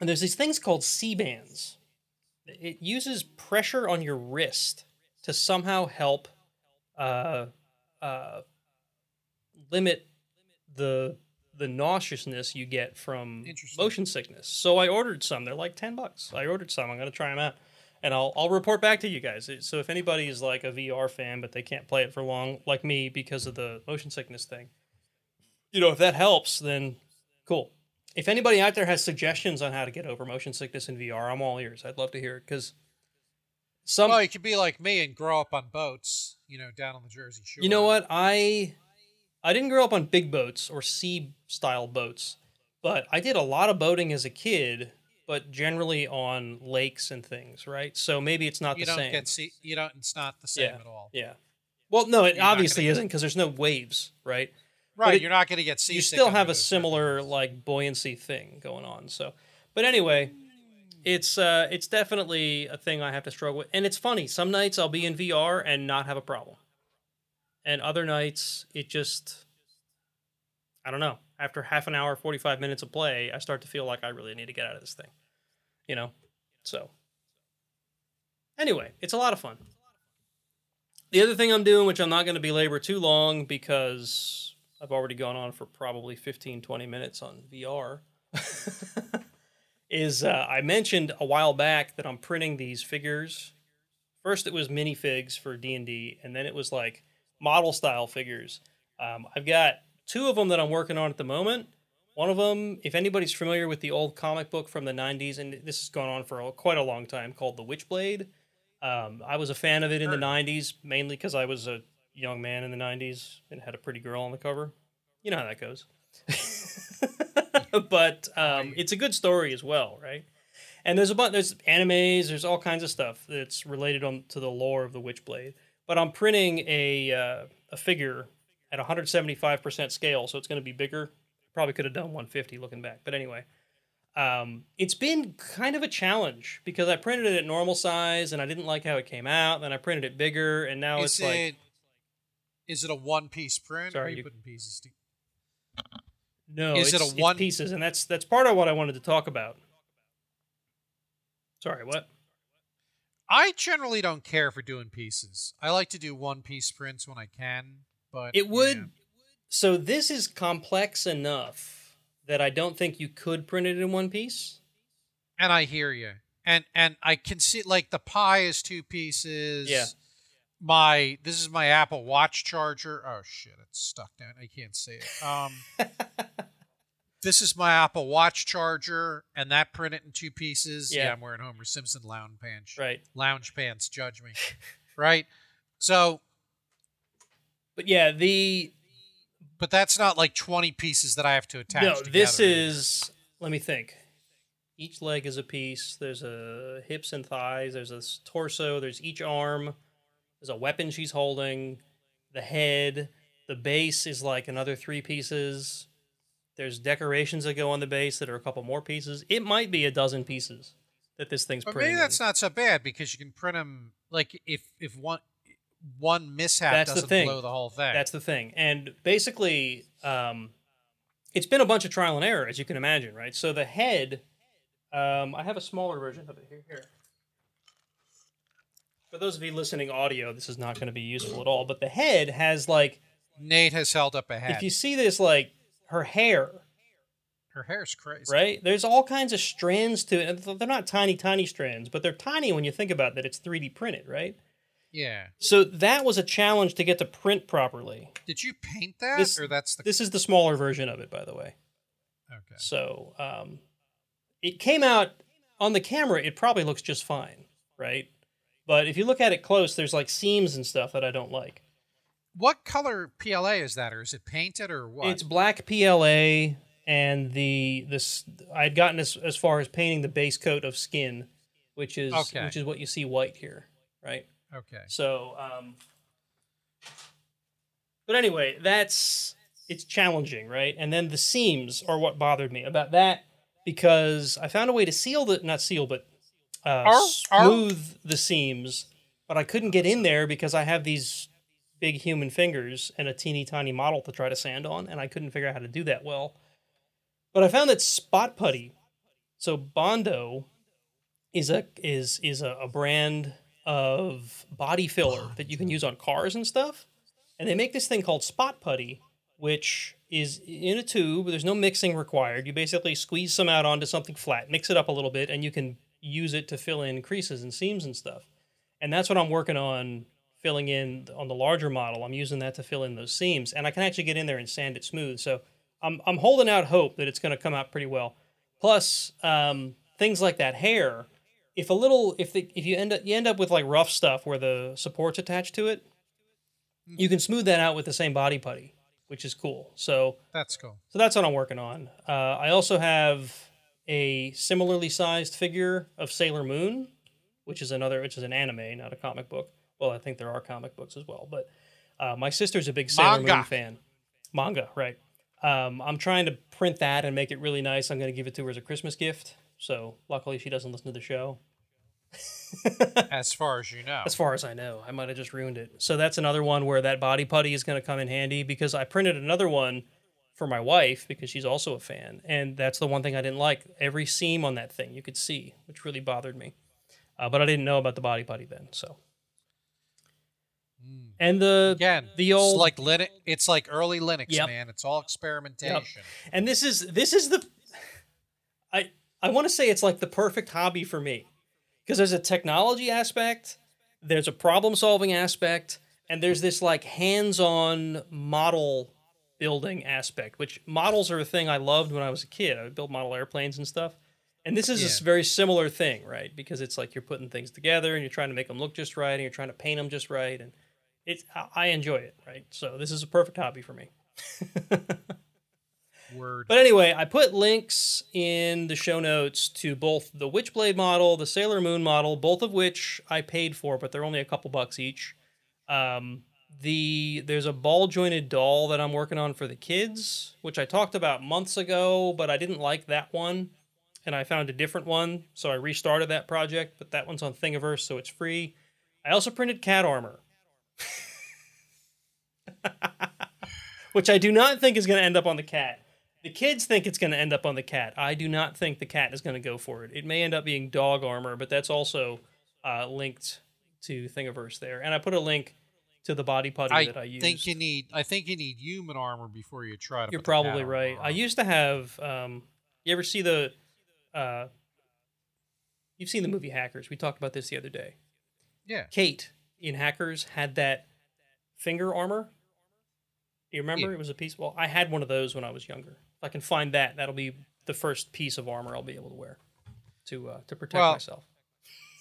And there's these things called Sea-Bands. It uses pressure on your wrist to somehow help uh, uh, limit the the nauseousness you get from motion sickness. So I ordered some. They're like ten bucks. I ordered some. I'm gonna try them out, and I'll I'll report back to you guys. So if anybody is like a VR fan but they can't play it for long, like me, because of the motion sickness thing, you know, if that helps, then cool. If anybody out there has suggestions on how to get over motion sickness in VR, I'm all ears. I'd love to hear it because some well, you could be like me and grow up on boats, you know, down on the Jersey Shore. You know what? I I didn't grow up on big boats or sea style boats, but I did a lot of boating as a kid, but generally on lakes and things, right? So maybe it's not You the don't same. get see. You don't. It's not the same Yeah. at all. yeah. Well, no, it You're obviously isn't because there's no waves, right? Right. it- you're not going to get seasick. you still have a similar circumstances. like buoyancy thing going on. So, but anyway, it's uh it's definitely a thing I have to struggle with, and it's funny. Some nights I'll be in VR and not have a problem, and other nights it just I don't know. After half an hour, forty five minutes of play, I start to feel like I really need to get out of this thing, you know. So anyway, it's a lot of fun. The other thing I'm doing, which I'm not going to belabor too long because I've already gone on for probably 15, 20 minutes on VR, is uh, I mentioned a while back that I'm printing these figures. First, it was minifigs for D and D, and then it was like model style figures. Um, I've got two of them that I'm working on at the moment. One of them, if anybody's familiar with the old comic book from the 90s, and this has gone on for a, quite a long time, called The Witchblade. Um, I was a fan of it in the 90s, mainly because I was a young man in the 90s and had a pretty girl on the cover. You know how that goes. but um, it's a good story as well, right? And there's a bunch, there's animes, there's all kinds of stuff that's related on to the lore of the Witchblade. But I'm printing a uh, a figure at 175% scale, so it's going to be bigger. Probably could have done 150 looking back, but anyway, um, it's been kind of a challenge because I printed it at normal size and I didn't like how it came out. Then I printed it bigger, and now Is it's it? like Is it a one piece print? or Sorry, are you, you- putting pieces? To, no, is it a one- pieces, and that's that's part of what I wanted to talk about. Sorry, what? I generally don't care for doing pieces. I like to do one piece prints when I can, but It would. Yeah. So this is complex enough that I don't think you could print it in one piece. And I hear you. And and I can see like the pie is two pieces. Yeah. My this is my Apple Watch charger. Oh shit, it's stuck down. I can't see it. Um This is my Apple Watch charger, and that printed in two pieces. Yeah. I'm wearing Homer Simpson lounge pants. right. Lounge pants, judge me. right? So But yeah, the but that's not like 20 pieces that I have to attach no, together. this is. Let me think. Each leg is a piece. There's a hips and thighs. There's a torso. There's each arm. There's a weapon she's holding. The head. The base is like another three pieces. There's decorations that go on the base that are a couple more pieces. It might be a dozen pieces that this thing's But printing. maybe that's not so bad because you can print them like if if one one mishap That's the doesn't thing. blow the whole thing. That's the thing. And basically, um, it's been a bunch of trial and error, as you can imagine, right? So the head, um, I have a smaller version of it here. here. For those of you listening audio, this is not going to be useful at all. But the head has like, Nate has held up a hat. if you see this, like her hair, Her hair's crazy. right? There's all kinds of strands to it. They're not tiny, tiny strands, but they're tiny when you think about that. It's 3D printed, right? Yeah. So that was a challenge to get to print properly. Did you paint that, This- or that's the? This is the smaller version of it, by the way. okay. So um, it came out on the camera. It probably looks just fine, right? But if you look at it close, there's like seams and stuff that I don't like. What color PLA is that, or is it painted, or what? It's black PLA, and the this I'd gotten as as far as painting the base coat of skin, which is Okay. which is what you see white here, right? Okay. So, um, but anyway, that's it's challenging, right? And then the seams are what bothered me about that because I found a way to seal the not seal, but uh, Arr, arr. smooth the seams, but I couldn't get in there because I have these big human fingers and a teeny tiny model to try to sand on, and I couldn't figure out how to do that well. But I found that spot putty So Bondo is a is is a, a brand of body filler that you can use on cars and stuff. And they make this thing called spot putty, which is in a tube. There's no mixing required. You basically squeeze some out onto something flat, mix it up a little bit, and you can use it to fill in creases and seams and stuff. And that's what I'm working on filling in on the larger model. I'm using that to fill in those seams, and I can actually get in there and sand it smooth. So I'm I'm holding out hope that it's going to come out pretty well. Plus, um, things like that hair. If a little, if the, if you end up you end up with like rough stuff where the supports attached to it, you can smooth that out with the same body putty, which is cool. So That's cool. so that's what I'm working on. Uh, I also have a similarly sized figure of Sailor Moon, which is another, which is an anime, not a comic book. Well, I think there are comic books as well, but uh, my sister's a big Sailor Manga. Moon fan. Manga, right? Um, I'm trying to print that and make it really nice. I'm going to give it to her as a Christmas gift. So luckily, she doesn't listen to the show. As far as you know. As far as I know, I might have just ruined it. So that's another one where that body putty is going to come in handy because I printed another one for my wife because she's also a fan, and that's the one thing I didn't like. Every seam on that thing you could see, which really bothered me. Uh, but I didn't know about the body putty then. So, and the Again, the old it's like Linux. It's like early Linux, Yep. man. It's all experimentation. and this is this is the I want to say it's like the perfect hobby for me because there's a technology aspect, there's a problem solving aspect, and there's this like hands-on model building aspect, which models are a thing I loved when I was a kid. I would build model airplanes and stuff. And this is a Yeah. very similar thing, right? Because it's like you're putting things together and you're trying to make them look just right and you're trying to paint them just right and it's I enjoy it, right? So this is a perfect hobby for me. Word. But anyway, I put links in the show notes to both the Witchblade model, the Sailor Moon model, both of which I paid for, but they're only a couple bucks each. Um, the there's a ball jointed doll that I'm working on for the kids, which I talked about months ago, but I didn't like that one, and I found a different one, so I restarted that project. But that one's on Thingiverse, so it's free. I also printed cat armor. which I do not think is going to end up on the cat. The kids think it's going to end up on the cat. I do not think the cat is going to go for it. It may end up being dog armor, but that's also uh, linked to Thingiverse there. And I put a link to the body putty I that I used. think you need. I think you need human armor before you try to. You're put the cat probably right. I used to have. Um, you ever see the? Uh, you've seen the movie Hackers. We talked about this the other day. Yeah. Kate in Hackers had that finger armor. Do you remember? Yeah. It was a piece. Well, I had one of those when I was younger. If I can find that, that'll be the first piece of armor I'll be able to wear to uh, to protect Well, myself.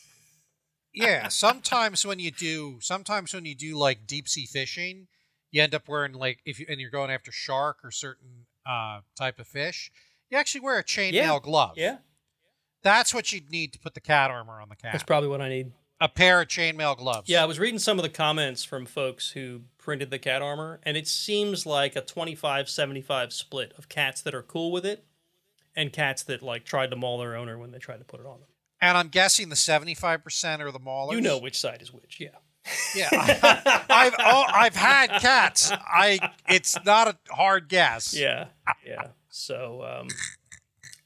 yeah. Sometimes when you do, sometimes when you do like deep sea fishing, you end up wearing like if you and you're going after shark or certain uh, type of fish, you actually wear a chainmail Yeah. glove. Yeah, That's what you'd need to put the cat armor on the cat. that's probably what I need. A pair of chainmail gloves. Yeah, I was reading some of the comments from folks who printed the cat armor, and it seems like a 25 75 split of cats that are cool with it and cats that like tried to maul their owner when they tried to put it on them. And I'm guessing the 75% are the maulers. You know which side is which, yeah. Yeah. I, I've oh, I've had cats. I it's not a hard guess. Yeah, yeah. So, um,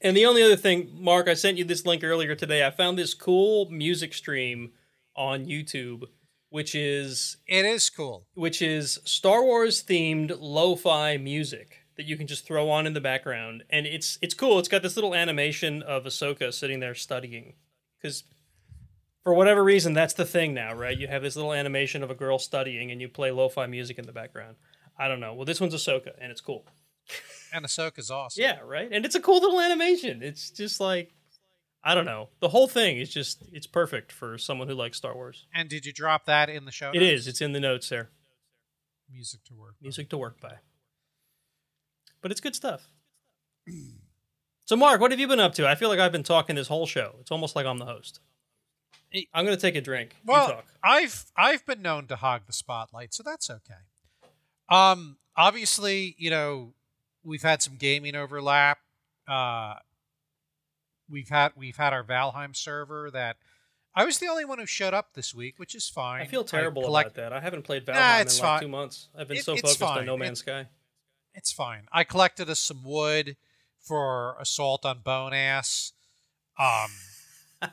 and the only other thing, Mark, I sent you this link earlier today. I found this cool music stream on YouTube, which is It is cool. which is Star Wars themed lo-fi music that you can just throw on in the background, and it's it's cool. It's got this little animation of Ahsoka sitting there studying, because for whatever reason that's the thing now, right? You have this little animation of a girl studying, and you play lo-fi music in the background. I don't know. Well, this one's Ahsoka, and it's cool. And Ahsoka's awesome. Yeah, right. And it's a cool little animation. It's just like I don't know. The whole thing is just it's perfect for someone who likes Star Wars. And did you drop that in the show? It notes? is. It's in the notes there. music to work. with. music to work by. But it's good stuff. So, Mark, what have you been up to? I feel like I've been talking this whole show. It's almost like I'm the host. I'm going to take a drink. Well, talk. I've I've been known to hog the spotlight, so that's okay. Um, obviously, you know, we've had some gaming overlap. Uh, we've had we've had our Valheim server that I was the only one who showed up this week, which is fine. I feel terrible collect- about that. I haven't played Valheim Nah, in like fine. two months. I've been It- so focused on. No Man's It- Sky. It's fine. I collected us some wood for assault on Bonemass. um,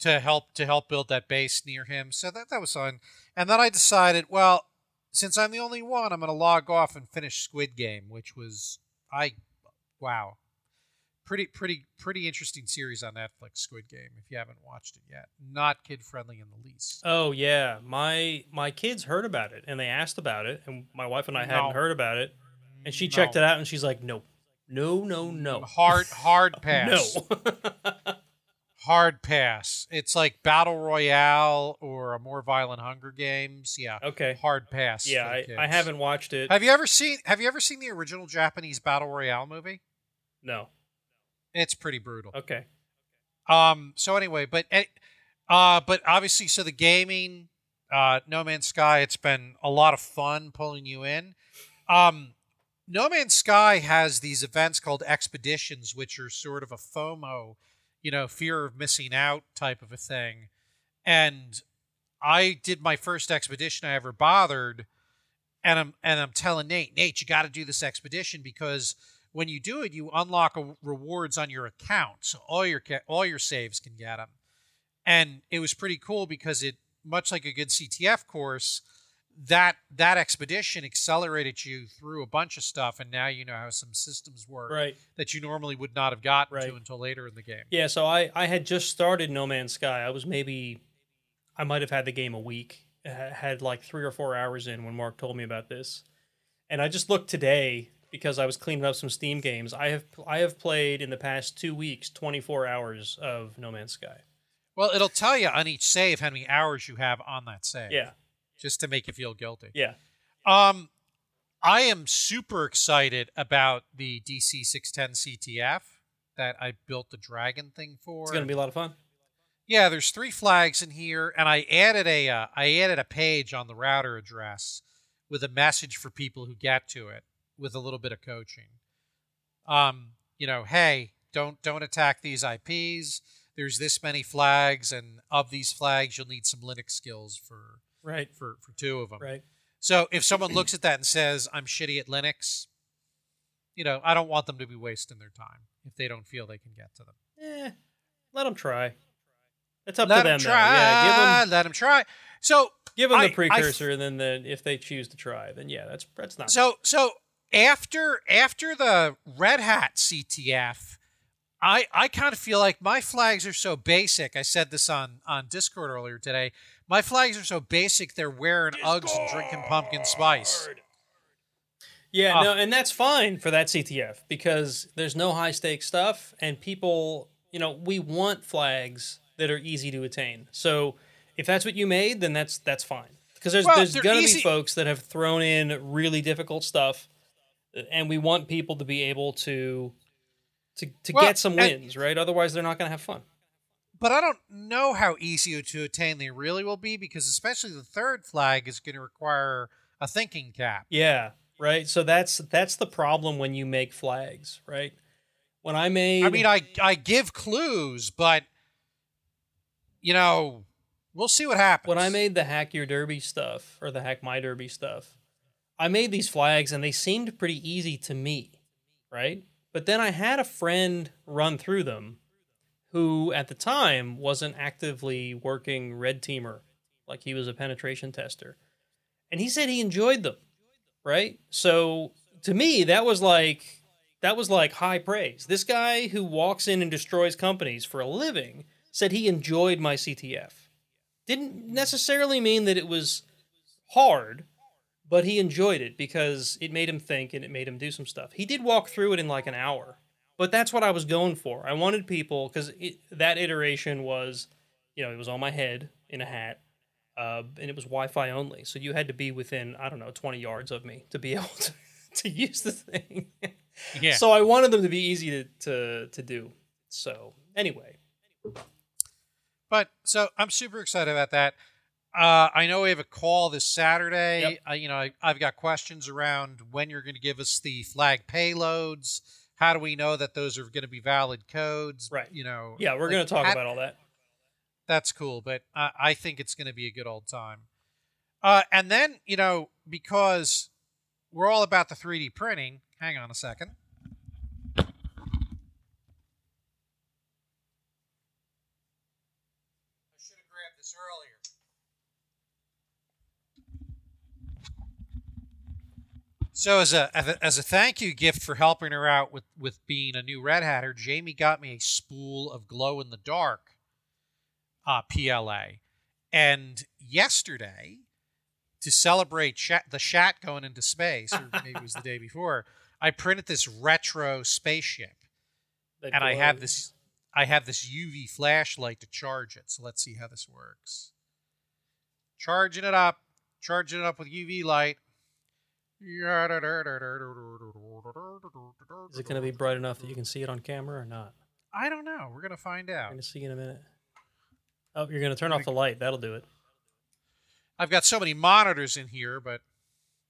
to help to help build that base near him. So that that was fun. And then I decided, well, since I'm the only one, I'm going to log off and finish Squid Game, which was I, wow, pretty pretty pretty interesting series on Netflix. Squid Game, if you haven't watched it yet, not kid friendly in the least. Oh yeah, my my kids heard about it and they asked about it, and my wife and I hadn't heard about it, and she No. checked it out and she's like, no, no, no, no, Hard hard pass. no. Hard pass. It's like battle royale or a more violent Hunger Games. Yeah. okay. Hard pass. Yeah, I. I haven't watched it. Have you ever seen Have you ever seen the original Japanese battle royale movie? No. It's pretty brutal. Okay. Um. So anyway, but eh, uh, but obviously, so the gaming, uh, No Man's Sky, it's been a lot of fun pulling you in. Um, No Man's Sky has these events called expeditions, which are sort of a FOMO, you know, fear of missing out type of a thing. And I did my first expedition I ever bothered, and I'm and I'm telling Nate, Nate, you got to do this expedition because when you do it, you unlock a, rewards on your account, so all your all your saves can get them. And it was pretty cool because it, much like a good CTF course, that that expedition accelerated you through a bunch of stuff, and now you know how some systems work Right. that you normally would not have gotten Right. to until later in the game. Yeah. So I I had just started No Man's Sky. I was maybe I might have had the game a week. Had like three or four hours in when Mark told me about this, and I just looked today because I was cleaning up some Steam games. I have I have played in the past two weeks twenty four hours of No Man's Sky. Well, it'll tell you on each save how many hours you have on that save. Yeah. Just to make you feel guilty. Yeah. Um, I am super excited about the DC 610 CTF that I built the dragon thing for. It's gonna be a lot of fun. Yeah, there's three flags in here, and I added a uh, I added a page on the router address with a message for people who get to it with a little bit of coaching. Um, you know, hey, don't don't attack these IPs. There's this many flags, and of these flags, you'll need some Linux skills for Right. for for two of them. Right. So if someone looks at that and says, "I'm shitty at Linux," you know, I don't want them to be wasting their time if they don't feel they can get to them. Eh. Let them try. It's up let to them. them try. Yeah. Give them Let them try. So give them I- I the precursor, and then the, if they choose to try, then yeah, that's that's not. So so after after the Red Hat CTF, I I kind of feel like my flags are so basic. I said this on on Discord earlier today. My flags are so basic. They're wearing Uggs and drinking pumpkin spice. Yeah, Ah. no, and that's fine for that CTF because there's no high stakes stuff, and people, you know, we want flags that are easy to attain. So if that's what you made, then that's that's fine because there's Well, there's gonna easy- be folks that have thrown in really difficult stuff, and we want people to be able to to to Well, get some and- wins, right? Otherwise, they're not gonna have fun. But I don't know how easy to attain they really will be because especially the third flag is going to require a thinking cap. Yeah, right. So that's that's the problem when you make flags, right? When I made, I mean, I I give clues, but you know, we'll see what happens. when I made the Hack Your Derby stuff or the Hack My Derby stuff, I made these flags and they seemed pretty easy to me, right? But then I had a friend run through them who at the time wasn't actively working red teamer, like he was a penetration tester. And he said he enjoyed them, right? So to me, that was like that was like high praise. This guy who walks in and destroys companies for a living said he enjoyed my CTF didn't necessarily mean that it was hard, but he enjoyed it because it made him think and it made him do some stuff. He did walk through it in like an hour, but that's what I was going for. I wanted people because that iteration was, you know, it was on my head in a hat, uh, and it was Wi-Fi only, so you had to be within I don't know twenty yards of me to be able to, to use the thing. yeah. So I wanted them to be easy to to, to do. So anyway, But so I'm super excited about that. Uh, I know we have a call this Saturday. Yep. Uh, you know, I, I've got questions around when you're going to give us the flag payloads. How do we know that those are going to be valid codes? Right. You know. yeah, we're like, going to talk how- about all that. That's cool, but I, I think it's going to be a good old time. Uh, and then you know because we're all about the 3D printing. Hang on a second. So as a as a- thank you gift for helping her out with with being a new Red Hatter, Jamie got me a spool of glow in the dark uh, PLA, and yesterday to celebrate Shat, the Shat going into space, or maybe it was the day before, I printed this retro spaceship, That and I have this I have this UV flashlight to charge it. So let's see how this works. Charging it up, charging it up with UV light. Is it going to be bright enough that you can see it on camera or not? I don't know. We're gonna find I'm out. going to see in a minute. Oh, you're going to turn off the light. That'll do it. I've got so many monitors in here, but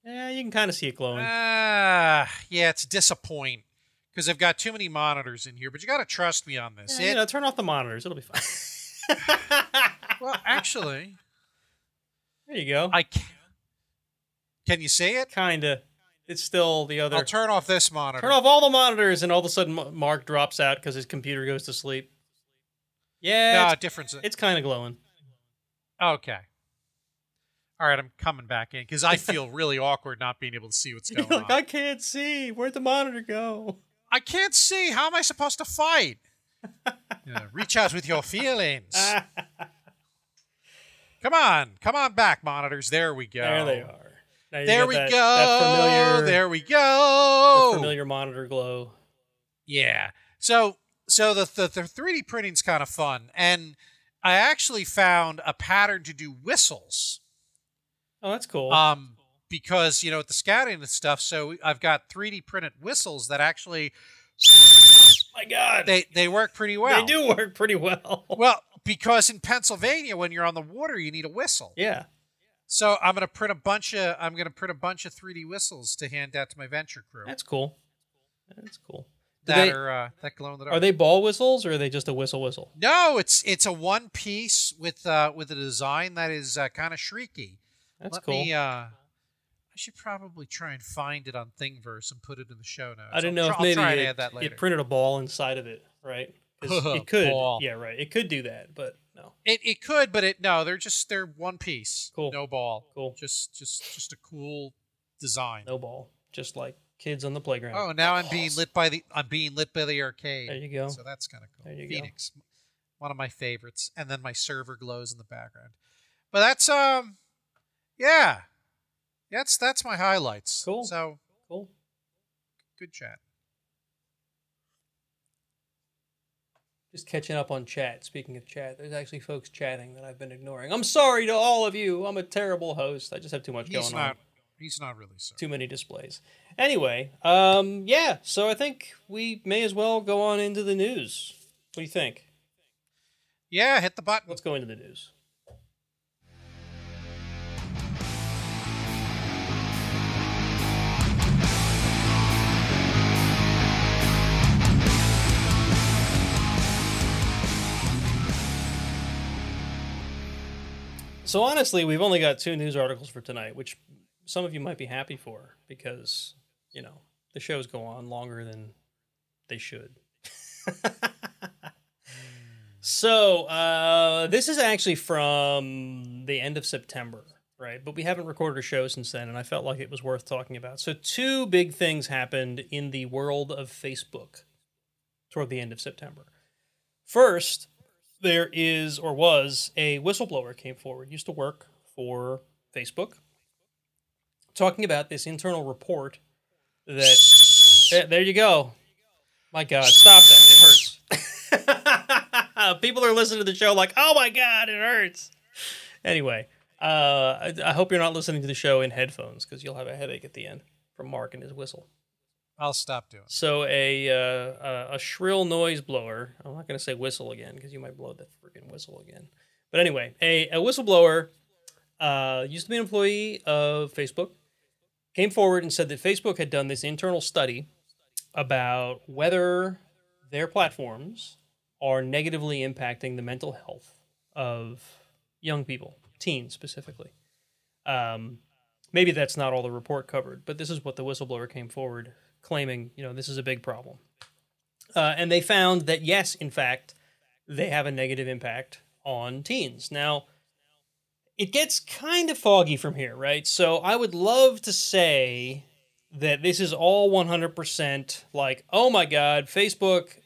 Yeah, you can kind of see it glowing. ah, yeah, it's disappointing because I've got too many monitors in here. But you got to trust me on this. Yeah, It- you know, turn off the monitors. It'll be fine. well, actually, there you go. I can. Can you see it? kind of. It's still the other. I'll turn off this monitor. Turn off all the monitors, and all of a sudden, Mark drops out because his computer goes to sleep. Yeah, No it's, difference. it's kind of glowing. Okay. All right, I'm coming back in because I feel really awkward not being able to see what's going like, on. I can't see. Where'd the monitor go? I can't see. How am I supposed to fight? Yeah, reach out with your feelings. Come on, come on back, monitors. There we go. There they are. There we that, go. That familiar, there we the go. familiar monitor glow. Yeah. So so the the, the 3D printing's kind of fun, and I actually found a pattern to do whistles. Oh, that's cool. Um, because you know with the scouting and stuff, so I've got 3D printed whistles that actually My God, they they work pretty well. they do work pretty well. Well, because in Pennsylvania, when you're on the water, you need a whistle. yeah. So I'm gonna print a bunch of I'm gonna print a bunch of 3D whistles to hand out to my venture crew. That's cool. That's cool. Do that they- are uh, that glow in the dark. Are they ball whistles or are they just a whistle whistle? No, it's it's a one piece with uh, with a design that is uh, kind of shrieky. That's Let cool. me. Uh, I should probably try and find it on Thingiverse and put it in the show notes. I didn't I'll know if maybe I'll try it, add that later. it printed a ball inside of it, right? it could. Ball. Yeah, right. It could do that, but no. It, it could, but it no. They're just they're one piece. Cool. No ball. Cool. Just just just a cool design. No ball. Just like kids on the playground. Oh, now I'm being lit by the I'm being lit by the arcade. There you go. So that's kind of cool. There you go. Phoenix, one of my favorites, and then my server glows in the background. But that's um, yeah, that's that's my highlights. Cool. So Cool. good chat. Just catching up on chat. Speaking of chat, there's actually folks chatting that I've been ignoring. I'm sorry to all of you. I'm a terrible host. I just have too much He's going not. on. He's not really so. Too many displays. Anyway, um, yeah. So I think we may as well go on into the news. What do you think? Yeah, hit the button. Let's go into the news. So honestly, we've only got two news articles for tonight, which some of you might be happy for because, you know, the shows go on longer than they should. so, uh, this is actually from the end of September, right? But we haven't recorded a show since then, and I felt like it was worth talking about. So, two big things happened in the world of Facebook toward the end of September. First, there is or was a whistleblower came forward, used to work for Facebook, talking about this internal report that there, you go. My God, stop that! It hurts. People are listening to the show like, oh my God, it hurts. Anyway, uh, I, I hope you're not listening to the show in headphones because you'll have a headache at the end from Mark and his whistle. I'll stop doing. So a uh, a, a shrill noise blower. I'm not going to say whistle again because you might blow the freaking whistle again. But anyway, a, a whistleblower uh, used to be an employee of Facebook. Came forward and said that Facebook had done this internal study about whether their platforms are negatively impacting the mental health of young people, teens specifically. Um, maybe that's not all the report covered, but this is what the whistleblower came forward claiming, you know, this is a big problem. Uh, and they found that, yes, in fact, they have a negative impact on teens. Now, it gets kind of foggy from here, right? So I would love to say that this is all 100% like, oh my god, Facebook,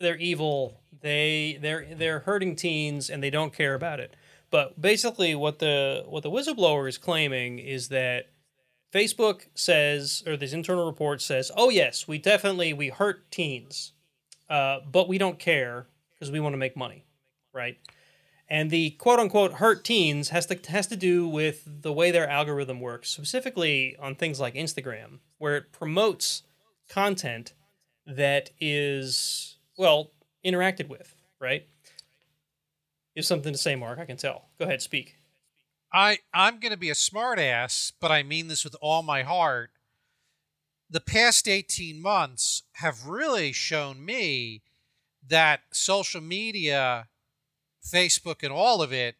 they're evil. They they're they're hurting teens and they don't care about it. But basically what the what the whistleblower is claiming is that Facebook says or this internal report says, "Oh yes, we definitely we hurt teens. Uh, but we don't care because we want to make money." Right? And the quote unquote hurt teens has to has to do with the way their algorithm works, specifically on things like Instagram, where it promotes content that is well interacted with, right? You have something to say, Mark. I can tell. Go ahead, speak. I I'm going to be a smartass, but I mean this with all my heart. The past 18 months have really shown me that social media, Facebook and all of it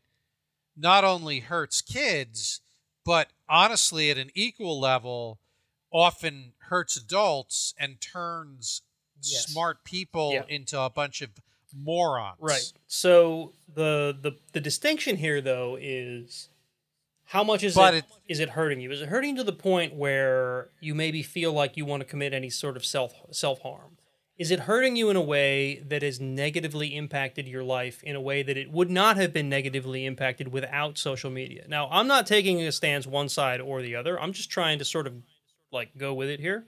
not only hurts kids, but honestly at an equal level often hurts adults and turns Yes. smart people Yeah. into a bunch of morons. Right. So the the the distinction here though is how much is But it, it- is it hurting you? Is it hurting to the point where you maybe feel like you want to commit any sort of self self harm? Is it hurting you in a way that has negatively impacted your life in a way that it would not have been negatively impacted without social media? Now, I'm not taking a stance one side or the other. I'm just trying to sort of like go with it here.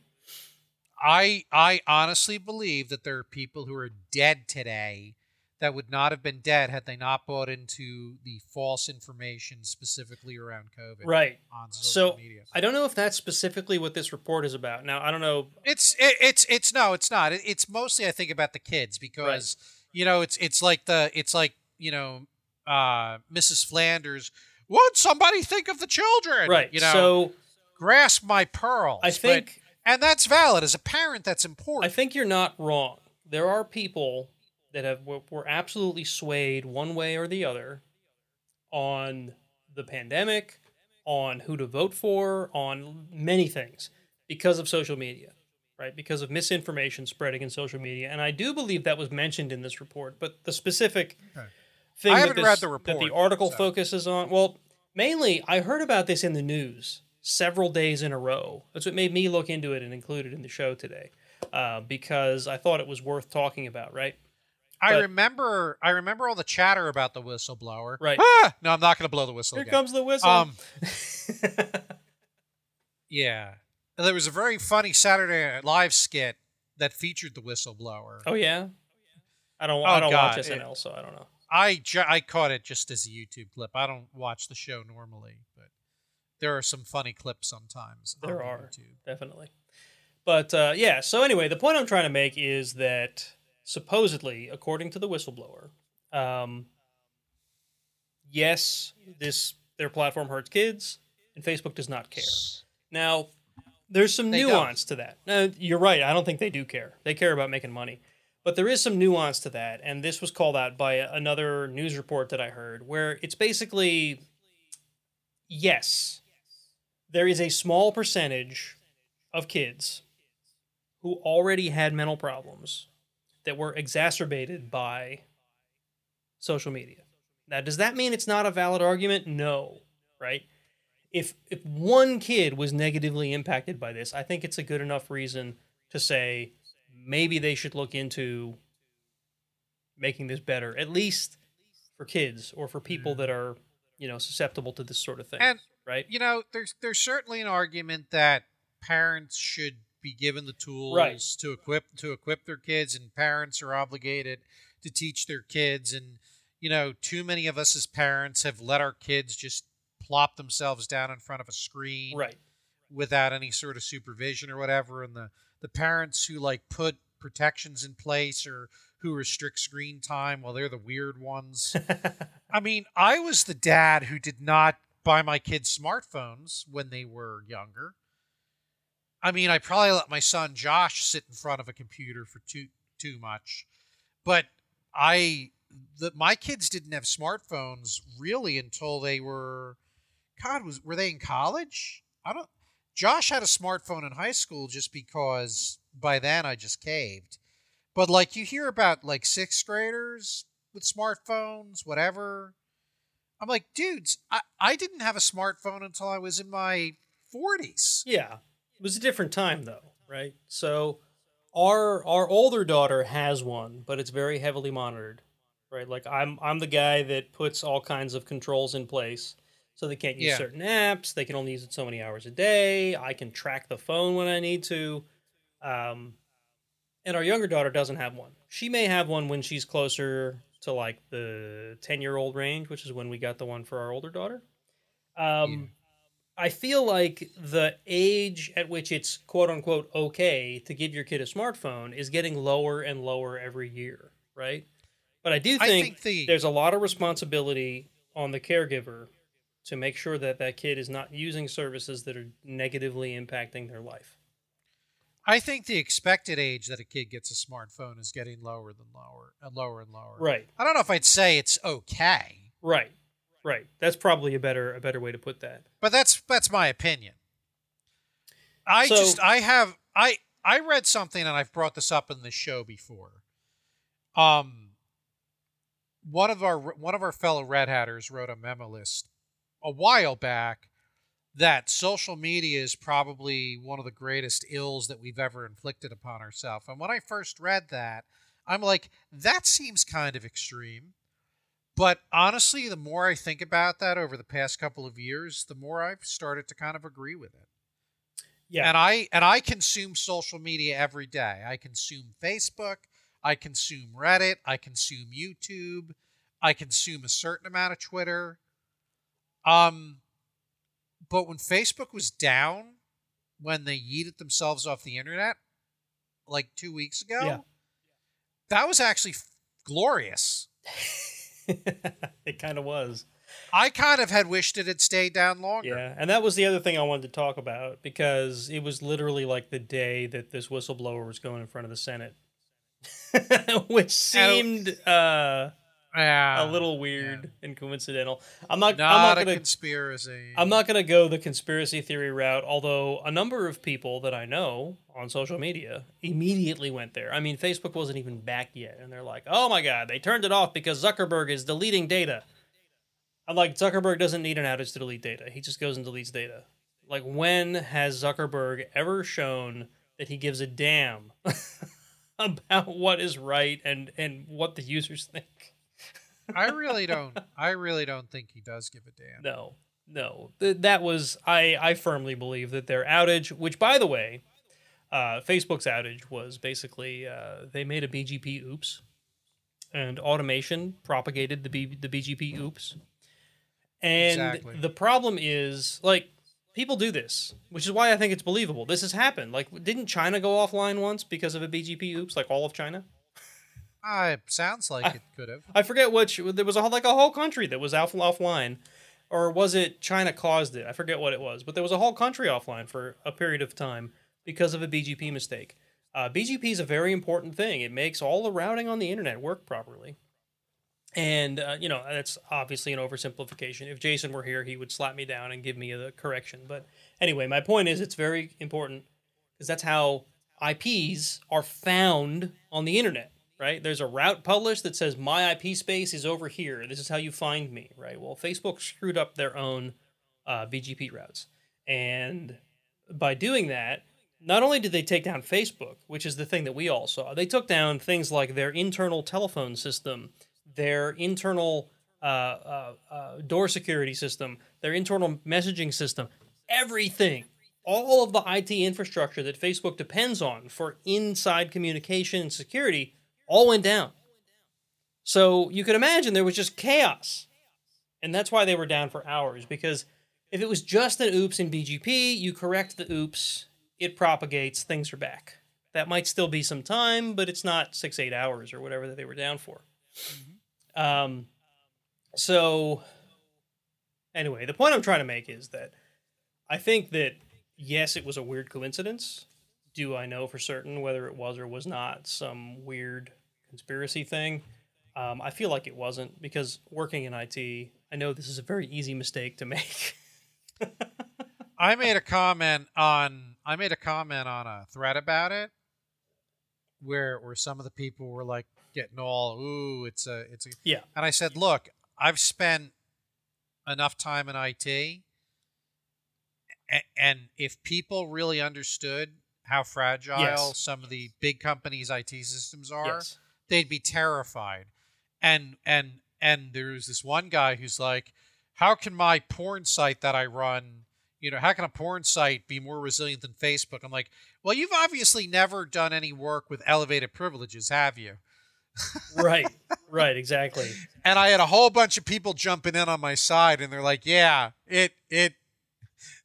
I I honestly believe that there are people who are dead today that would not have been dead had they not bought into the false information specifically around COVID Right. on social So media. I don't know if that's specifically what this report is about. Now, I don't know It's it, it's it's no, it's not. It, it's mostly I think about the kids because you know it's it's like the it's like you know uh, Mrs. Flanders. Would somebody think of the children? right. You know, so grasp my pearls. I But- think and that's valid as a parent. That's important. I think you're not wrong. There are people that have were, were absolutely swayed one way or the other on the pandemic, on who to vote for, on many things because of social media, right? Because of misinformation spreading in social media, and I do believe that was mentioned in this report. But the specific Okay. thing I that haven't this- read the that the article so- focuses on, well, mainly I heard about this in the news several days in a row. That's what made me look into it and include it in the show today uh, because I thought it was worth talking about, right? I remember I remember all the chatter about the whistleblower. Right. Ah! No, I'm not going to blow the whistle Here again. comes the whistle. Um, yeah. And There was a very funny Saturday Night Live skit that featured the whistleblower. oh yeah, I don't. Oh, I don't God, watch it- SNL, so I don't know. I I caught it just as a YouTube clip. I don't watch the show normally, but there are some funny clips sometimes. There on are YouTube. definitely, but uh, yeah. So anyway, the point I'm trying to make is that supposedly, according to the whistleblower, um, yes, this their platform hurts kids, and Facebook does not care. Now, there's some They don't. nuance to that. Now, you're right. I don't think they do care. They care about making money. But there is some nuance to that. And this was called out by another news report that I heard, where it's basically yes, there is a small percentage of kids who already had mental problems that were exacerbated by social media. Now, does that mean it's not a valid argument? No, right? If if one kid was negatively impacted by this, I think it's a good enough reason to say maybe they should look into making this better, at least for kids or for people that are, you know, susceptible to this sort of thing. And right? you know, there's there's certainly an argument that parents should be given the tools Right. to equip to equip their kids, and parents are obligated to teach their kids. And you know, too many of us as parents have let our kids just plop themselves down in front of a screen Right. without any sort of supervision or whatever. And the the parents who like put protections in place or who restrict screen time, well, they're the weird ones. I mean, I was the dad who did not buy my kids smartphones when they were younger. I mean, I probably let my son Josh sit in front of a computer for too too much, but I the my kids didn't have smartphones really until they were God was were they in college? I don't. Josh had a smartphone in high school just because by then I just caved. But like you hear about like sixth graders with smartphones, whatever. I'm like, dudes, I, I didn't have a smartphone until I was in my 40s. yeah. Was a different time though, right? So our our older daughter has one, but it's very heavily monitored, right? Like I'm I'm the guy that puts all kinds of controls in place so they can't use Yeah. certain apps. They can only use it so many hours a day. I can track the phone when I need to. Um, and our younger daughter doesn't have one. She may have one when she's closer to like the 10 year old range, which is when we got the one for our older daughter. Um, I feel like the age at which it's quote unquote okay to give your kid a smartphone is getting lower and lower every year, right? But I do I think, think the there's a lot of responsibility on the caregiver to make sure that that kid is not using services that are negatively impacting their life. I think the expected age that a kid gets a smartphone is getting lower than lower and lower and lower. Right. I don't know if I'd say it's okay, Right. Right. That's probably a better a better way to put that. but that's that's my opinion. I So- just I have I I read something and I've brought this up in the show before. Um one of our one of our fellow red hatters wrote a memo list a while back that social media is probably one of the greatest ills that we've ever inflicted upon ourselves. And when I first read that, I'm like, that seems kind of extreme. But honestly, the more I think about that over the past couple of years, the more I've started to kind of agree with it. Yeah. And I and I consume social media every day. I consume Facebook, I consume Reddit, I consume YouTube, I consume a certain amount of Twitter. Um but when Facebook was down, when they yeeted themselves off the internet like 2 weeks ago, Yeah. that was actually f- glorious. it kind of was. I kind of had wished it had stayed down longer. Yeah, and that was the other thing I wanted to talk about because it was literally like the day that this whistleblower was going in front of the Senate, which seemed uh, Yeah. a little weird and coincidental. I'm not. not, I'm not a gonna. conspiracy. I'm not going to go the conspiracy theory route, although a number of people that I know on social media immediately went there. I mean, Facebook wasn't even back yet, and they're like, oh my God, they turned it off because Zuckerberg is deleting data. I'm like, Zuckerberg doesn't need an outage to delete data. He just goes and deletes data. Like, when has Zuckerberg ever shown that he gives a damn about what is right and, and what the users think? I really don't. I really don't think he does give a damn. No, no. Th- that was I. I firmly believe that their outage, which by the way, uh, Facebook's outage was basically uh, they made a BGP oops, and automation propagated the B, the BGP oops, and Exactly. the problem is like people do this, which is why I think it's believable. This has happened. Like, didn't China go offline once because of a BGP oops? Like all of China. It sounds like it could have. I forget which. There was a, whole- like a whole country that was off, offline, or was it China caused it? I forget what it was, but there was a whole country offline for a period of time because of a BGP mistake. Uh, BGP is a very important thing. It makes all the routing on the internet work properly. And uh, you know that's obviously an oversimplification. If Jason were here, he would slap me down and give me a correction. But anyway, my point is it's very important because that's how IPs are found on the internet, right? There's a route published that says my IP space is over here. This is how you find me, right? Well, Facebook screwed up their own uh, BGP routes, and by doing that, not only did they take down Facebook, which is the thing that we all saw, they took down things like their internal telephone system, their internal uh, uh, uh, door security system, their internal messaging system, everything. All of the IT infrastructure that Facebook depends on for inside communication and security all went down. So you could imagine there was just chaos. And that's why they were down for hours, because if it was just an oops in BGP, you correct the oops, it propagates, things are back. That might still be some time, but it's not six, eight hours or whatever that they were down for. Um, so, anyway, the point I'm trying to make is that I think that, yes, it was a weird coincidence. Do I know for certain whether it was or was not some weird conspiracy thing? Um, I feel like it wasn't because working in IT, I know this is a very easy mistake to make. I made a comment on. I made a comment on a thread about it, where where some of the people were like getting all, "Ooh, it's a, it's a," Yeah. and I said, "Look, I've spent enough time in IT. and if people really understood how fragile Yes. some of the big companies' IT systems are, Yes. they'd be terrified. And and and there's this one guy who's like, "How can my porn site that I run, you know, how can a porn site be more resilient than Facebook?" I'm like, "Well, you've obviously never done any work with elevated privileges, have you?" Right. right. Exactly. And I had a whole bunch of people jumping in on my side, and they're like, "Yeah, it it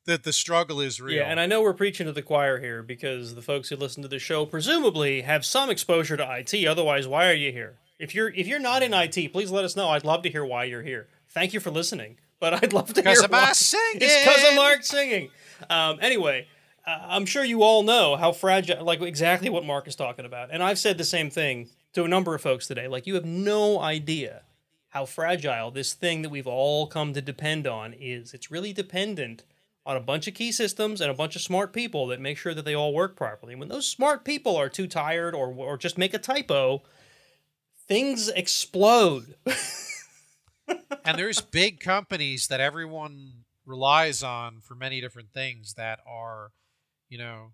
that the struggle is real." Yeah, and I know we're preaching to the choir here because the folks who listen to the show presumably have some exposure to IT. Otherwise, why are you here? If you're if you're not in IT, please let us know. I'd love to hear why you're here. Thank you for listening, but I'd love to hear because of why. singing. It's because of Mark singing. Um, anyway, uh, I'm sure you all know how fragile, like exactly what Mark is talking about. And I've said the same thing to a number of folks today. Like, you have no idea how fragile this thing that we've all come to depend on is. It's really dependent on a bunch of key systems and a bunch of smart people that make sure that they all work properly. When those smart people are too tired or, or just make a typo, things explode. and there's big companies that everyone relies on for many different things that are, you know,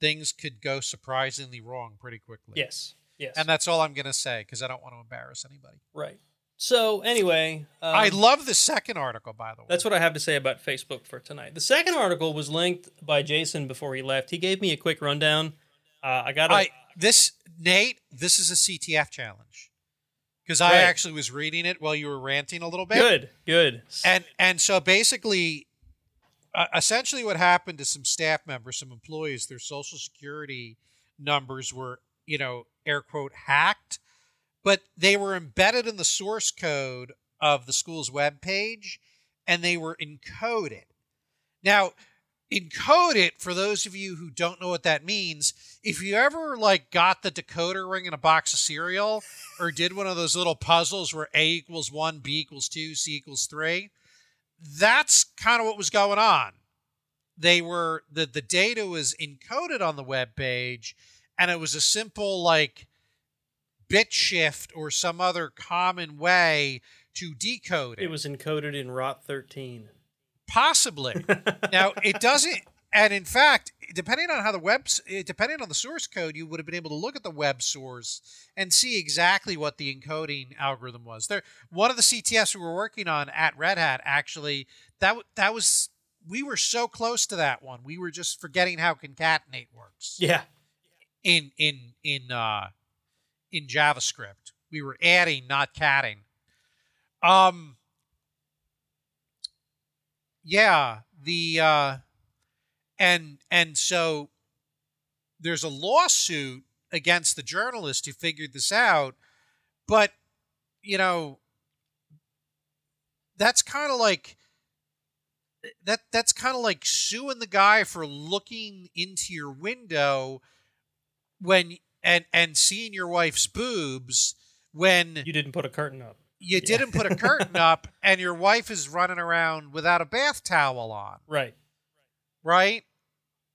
things could go surprisingly wrong pretty quickly. yes. Yes. And that's all I'm going to say because I don't want to embarrass anybody. right. So, anyway. Um, I love the second article, by the way. That's what I have to say about Facebook for tonight. The second article was linked by Jason before he left. He gave me a quick rundown. Uh, I got I this Nate. This is a CTF challenge because I Right. actually was reading it while you were ranting a little bit. good, good. and and so basically uh, essentially what happened to some staff members some employees their social security numbers were you know air quote hacked but they were embedded in the source code of the school's web page and they were encoded. Now encode it for those of you who don't know what that means if you ever like got the decoder ring in a box of cereal or did one of those little puzzles where a equals 1 b equals 2 c equals 3 that's kind of what was going on. They were the the data was encoded on the web page and it was a simple like bit shift or some other common way to decode it, It was encoded in ROT 13. possibly now it doesn't and in fact depending on how the web depending on the source code you would have been able to look at the web source and see exactly what the encoding algorithm was there one of the cts we were working on at red hat actually that that was we were so close to that one we were just forgetting how concatenate works Yeah. in in in uh in javascript. We were adding not catting um yeah the uh and and so there's a lawsuit against the journalist who figured this out but you know that's kind of like that that's kind of like suing the guy for looking into your window when and and seeing your wife's boobs when You didn't put a curtain up. you didn't put a curtain up and your wife is running around without a bath towel on, Right. right?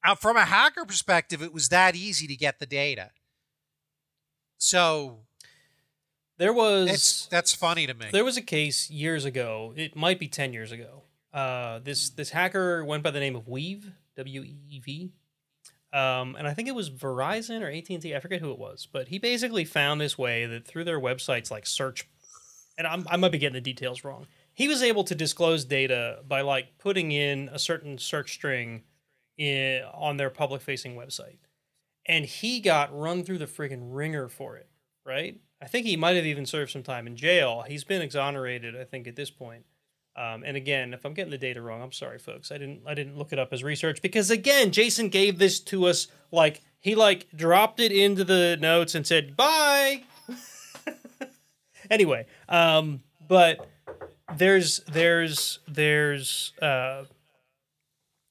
Uh, from a hacker perspective, it was that easy to get the data. So There was it's that's funny to me. There was a case years ago. It might be ten years ago. Uh, this this hacker went by the name of weev, W E E V, um, and I think it was Verizon or AT and T. I forget who it was, but he basically found this way that through their websites like search, and I'm, I might be getting the details wrong. He was able to disclose data by like putting in a certain search string in, on their public facing website, and he got run through the friggin' ringer for it. Right? I think he might have even served some time in jail. He's been exonerated, I think, at this point. Um, and again, if I'm getting the data wrong, I'm sorry, folks. I didn't I didn't look it up as research because again, Jason gave this to us like he like dropped it into the notes and said bye. anyway, um, but there's there's there's uh,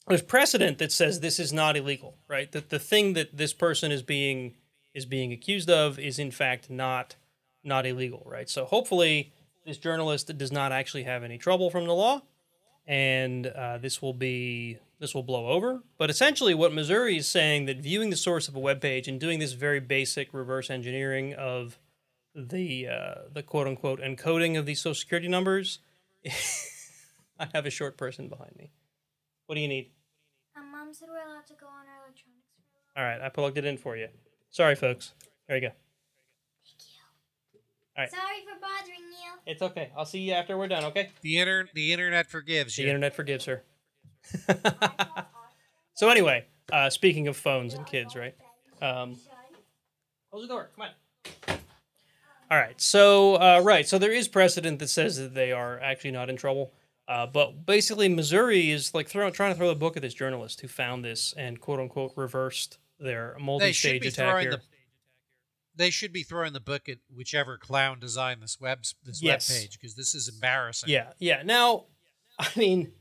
there's precedent that says this is not illegal, right? That the thing that this person is being is being accused of is in fact not not illegal, right? So hopefully this journalist does not actually have any trouble from the law, and uh, this will be this will blow over. But essentially, what Missouri is saying that viewing the source of a web page and doing this very basic reverse engineering of the uh, the quote unquote encoding of these social security numbers. I have a short person behind me. What do you need? mom said we're allowed to go on our electronics. All right, I plugged it in for you. Sorry, folks. There you go. Thank. All right. Sorry for bothering you. It's okay. I'll see you after we're done. Okay. The inter the internet forgives The internet forgives her. so anyway, uh, speaking of phones and kids, right? Um, close the door. Come on. All right. So uh, right. So there is precedent that says that they are actually not in trouble. Uh, but basically, Missouri is like throw, trying to throw the book at this journalist who found this and quote unquote reversed their They should multi-stage be attack throwing here. the they should be throwing the book at whichever clown designed this web this Yes. web page because this is embarrassing. Yeah, yeah. Now, I mean,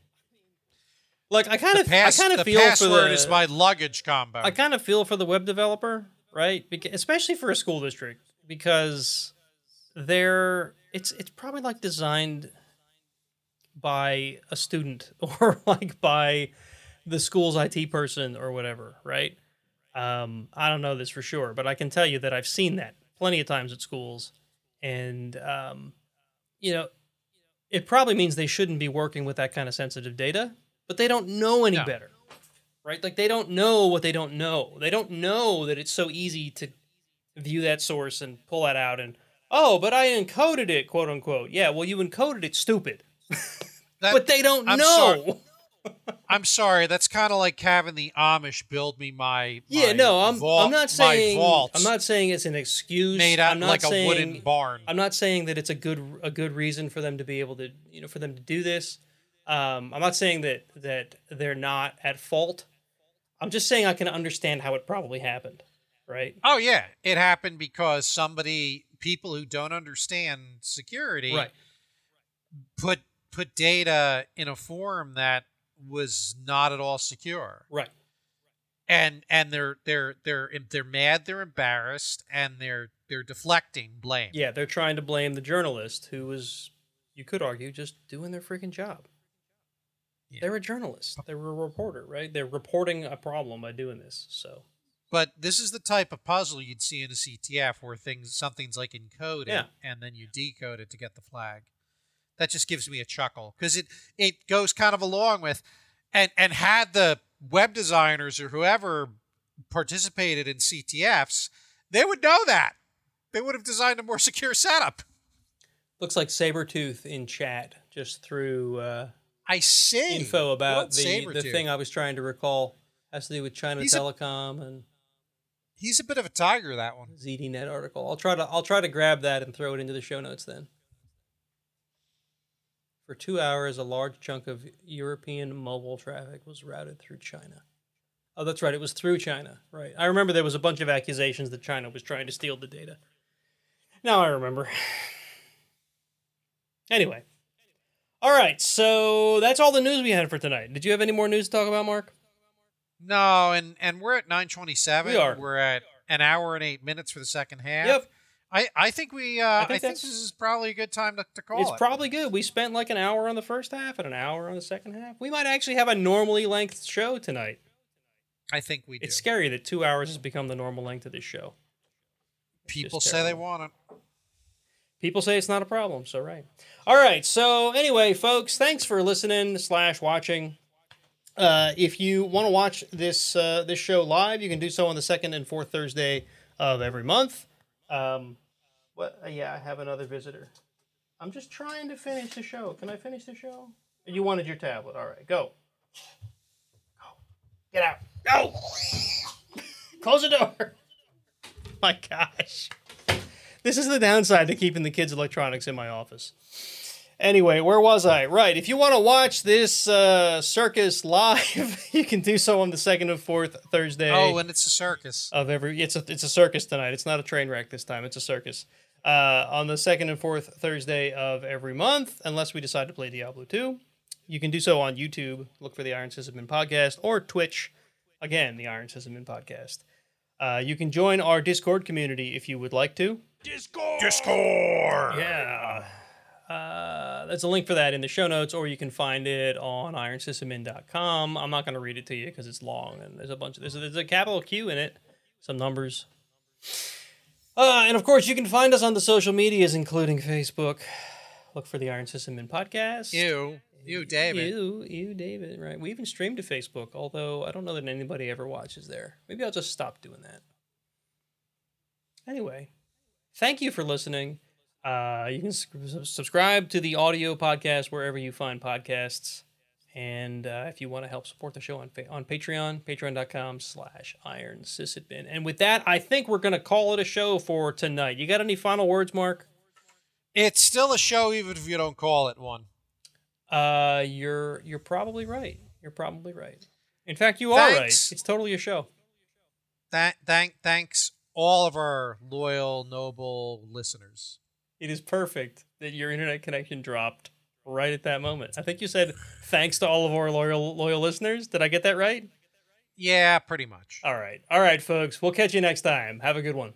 like I kind of, I kind of feel for password the, is my luggage combo. I kind of feel for the web developer, right? Beca- especially for a school district because they're it's it's probably like designed by a student or like by the school's IT person or whatever, right? Um, I don't know this for sure, but I can tell you that I've seen that plenty of times at schools, and um, you know, it probably means they shouldn't be working with that kind of sensitive data, but they don't know any No. better, right? Like they don't know what they don't know. They don't know that it's so easy to view that source and pull that out and oh, but I encoded it, quote unquote. Yeah, well, you encoded it, stupid. That- but they don't I'm know. sorry. I'm sorry. That's kind of like having the Amish build me my, Yeah, no, I'm. vault- I'm not saying. I'm not saying it's an excuse. made out I'm not like saying, a wooden barn. I'm not saying that it's a good a good reason for them to be able to you know for them to do this. Um, I'm not saying that that they're not at fault. I'm just saying I can understand how it probably happened, right? Oh yeah, it happened because somebody, people who don't understand security, Right. put put data in a form that was not at all secure, Right. and and they're they're they're they're mad, they're embarrassed, and they're they're deflecting blame. Yeah, they're trying to blame the journalist who was, you could argue, just doing their freaking job. Yeah. They're a journalist. They're a reporter, right? They're reporting a problem by doing this. So But this is the type of puzzle you'd see in a CTF where things something's like encoded Yeah. and then you decode it to get the flag. That just gives me a chuckle because it it goes kind of along with and and had the web designers or whoever participated in CTFs, they would know that. They would have designed a more secure setup. looks like Sabretooth in chat just threw uh, I see. info about What's the, the thing I was trying to recall. Has to do with China He's a- Telecom and He's a bit of a tiger, that one. ZDNet article. I'll try to I'll try to grab that and throw it into the show notes then. For two hours, a large chunk of European mobile traffic was routed through China. Oh, that's right. It was through China. Right. I remember there was a bunch of accusations that China was trying to steal the data. Now I remember. Anyway. All right. So that's all the news we had for tonight. Did you have any more news to talk about, Mark? No, and and we're at 927. We are. We're at an hour and 8 minutes for the second half. Yep. I, I think we uh, I think think, this is probably a good time to, to call It's it. probably good. We spent like an hour on the first half and an hour on the second half. We might actually have a normally length show tonight. I think we do. It's scary that two hours has become the normal length of this show. People say they want it. People say it's not a problem, so right. All right. So anyway, folks, thanks for listening slash watching. Uh, if you want to watch this uh, this show live, you can do so on the second and fourth Thursday of every month. Um, what? uh, yeah, I have another visitor. I'm just trying to finish the show. Can I finish the show? You wanted your tablet. All right, go. Go. Get out. Go. Close the door. My gosh. This is the downside to keeping the kids' electronics in my office. Anyway, where was I? Right. If you want to watch this uh, circus live, you can do so on the second and fourth Thursday Oh, and it's a circus. of every. It's a it's a circus tonight. It's not a train wreck this time. It's a circus. Uh, on the second and fourth Thursday of every month, unless we decide to play Diablo two, you can do so on YouTube. Look for the Iron Sysadmin podcast or Twitch. Again, the Iron Sysadmin podcast. Uh, you can join our Discord community if you would like to. Discord. Discord. Yeah. Uh, there's a link for that in the show notes, or you can find it on ironsysadmin.com. I'm not going to read it to you because it's long and there's a bunch of there's a, there's a capital Q in it, some numbers. Uh, and of course, you can find us on the social medias, including Facebook. Look for the Iron Sysadmin podcast. Ew. You, David. You, you, David. Right. We even streamed to Facebook, although I don't know that anybody ever watches there. Maybe I'll just stop doing that. Anyway, thank you for listening. Uh, you can sub- subscribe to the audio podcast wherever you find podcasts. And uh, if you want to help support the show on fa- on Patreon, patreon.com slash iron bin. And with that, I think we're going to call it a show for tonight. You got any final words, Mark? It's still a show, even if you don't call it one. Uh, you're you're probably right. You're probably right. In fact, you are right. It's totally a show. Thank, thank, thanks all of our loyal, noble listeners. It is perfect that your internet connection dropped right at that moment. I think you said thanks to all of our loyal loyal listeners. Did I get that right? Yeah, pretty much. All right. All right, folks. We'll catch you next time. Have a good one.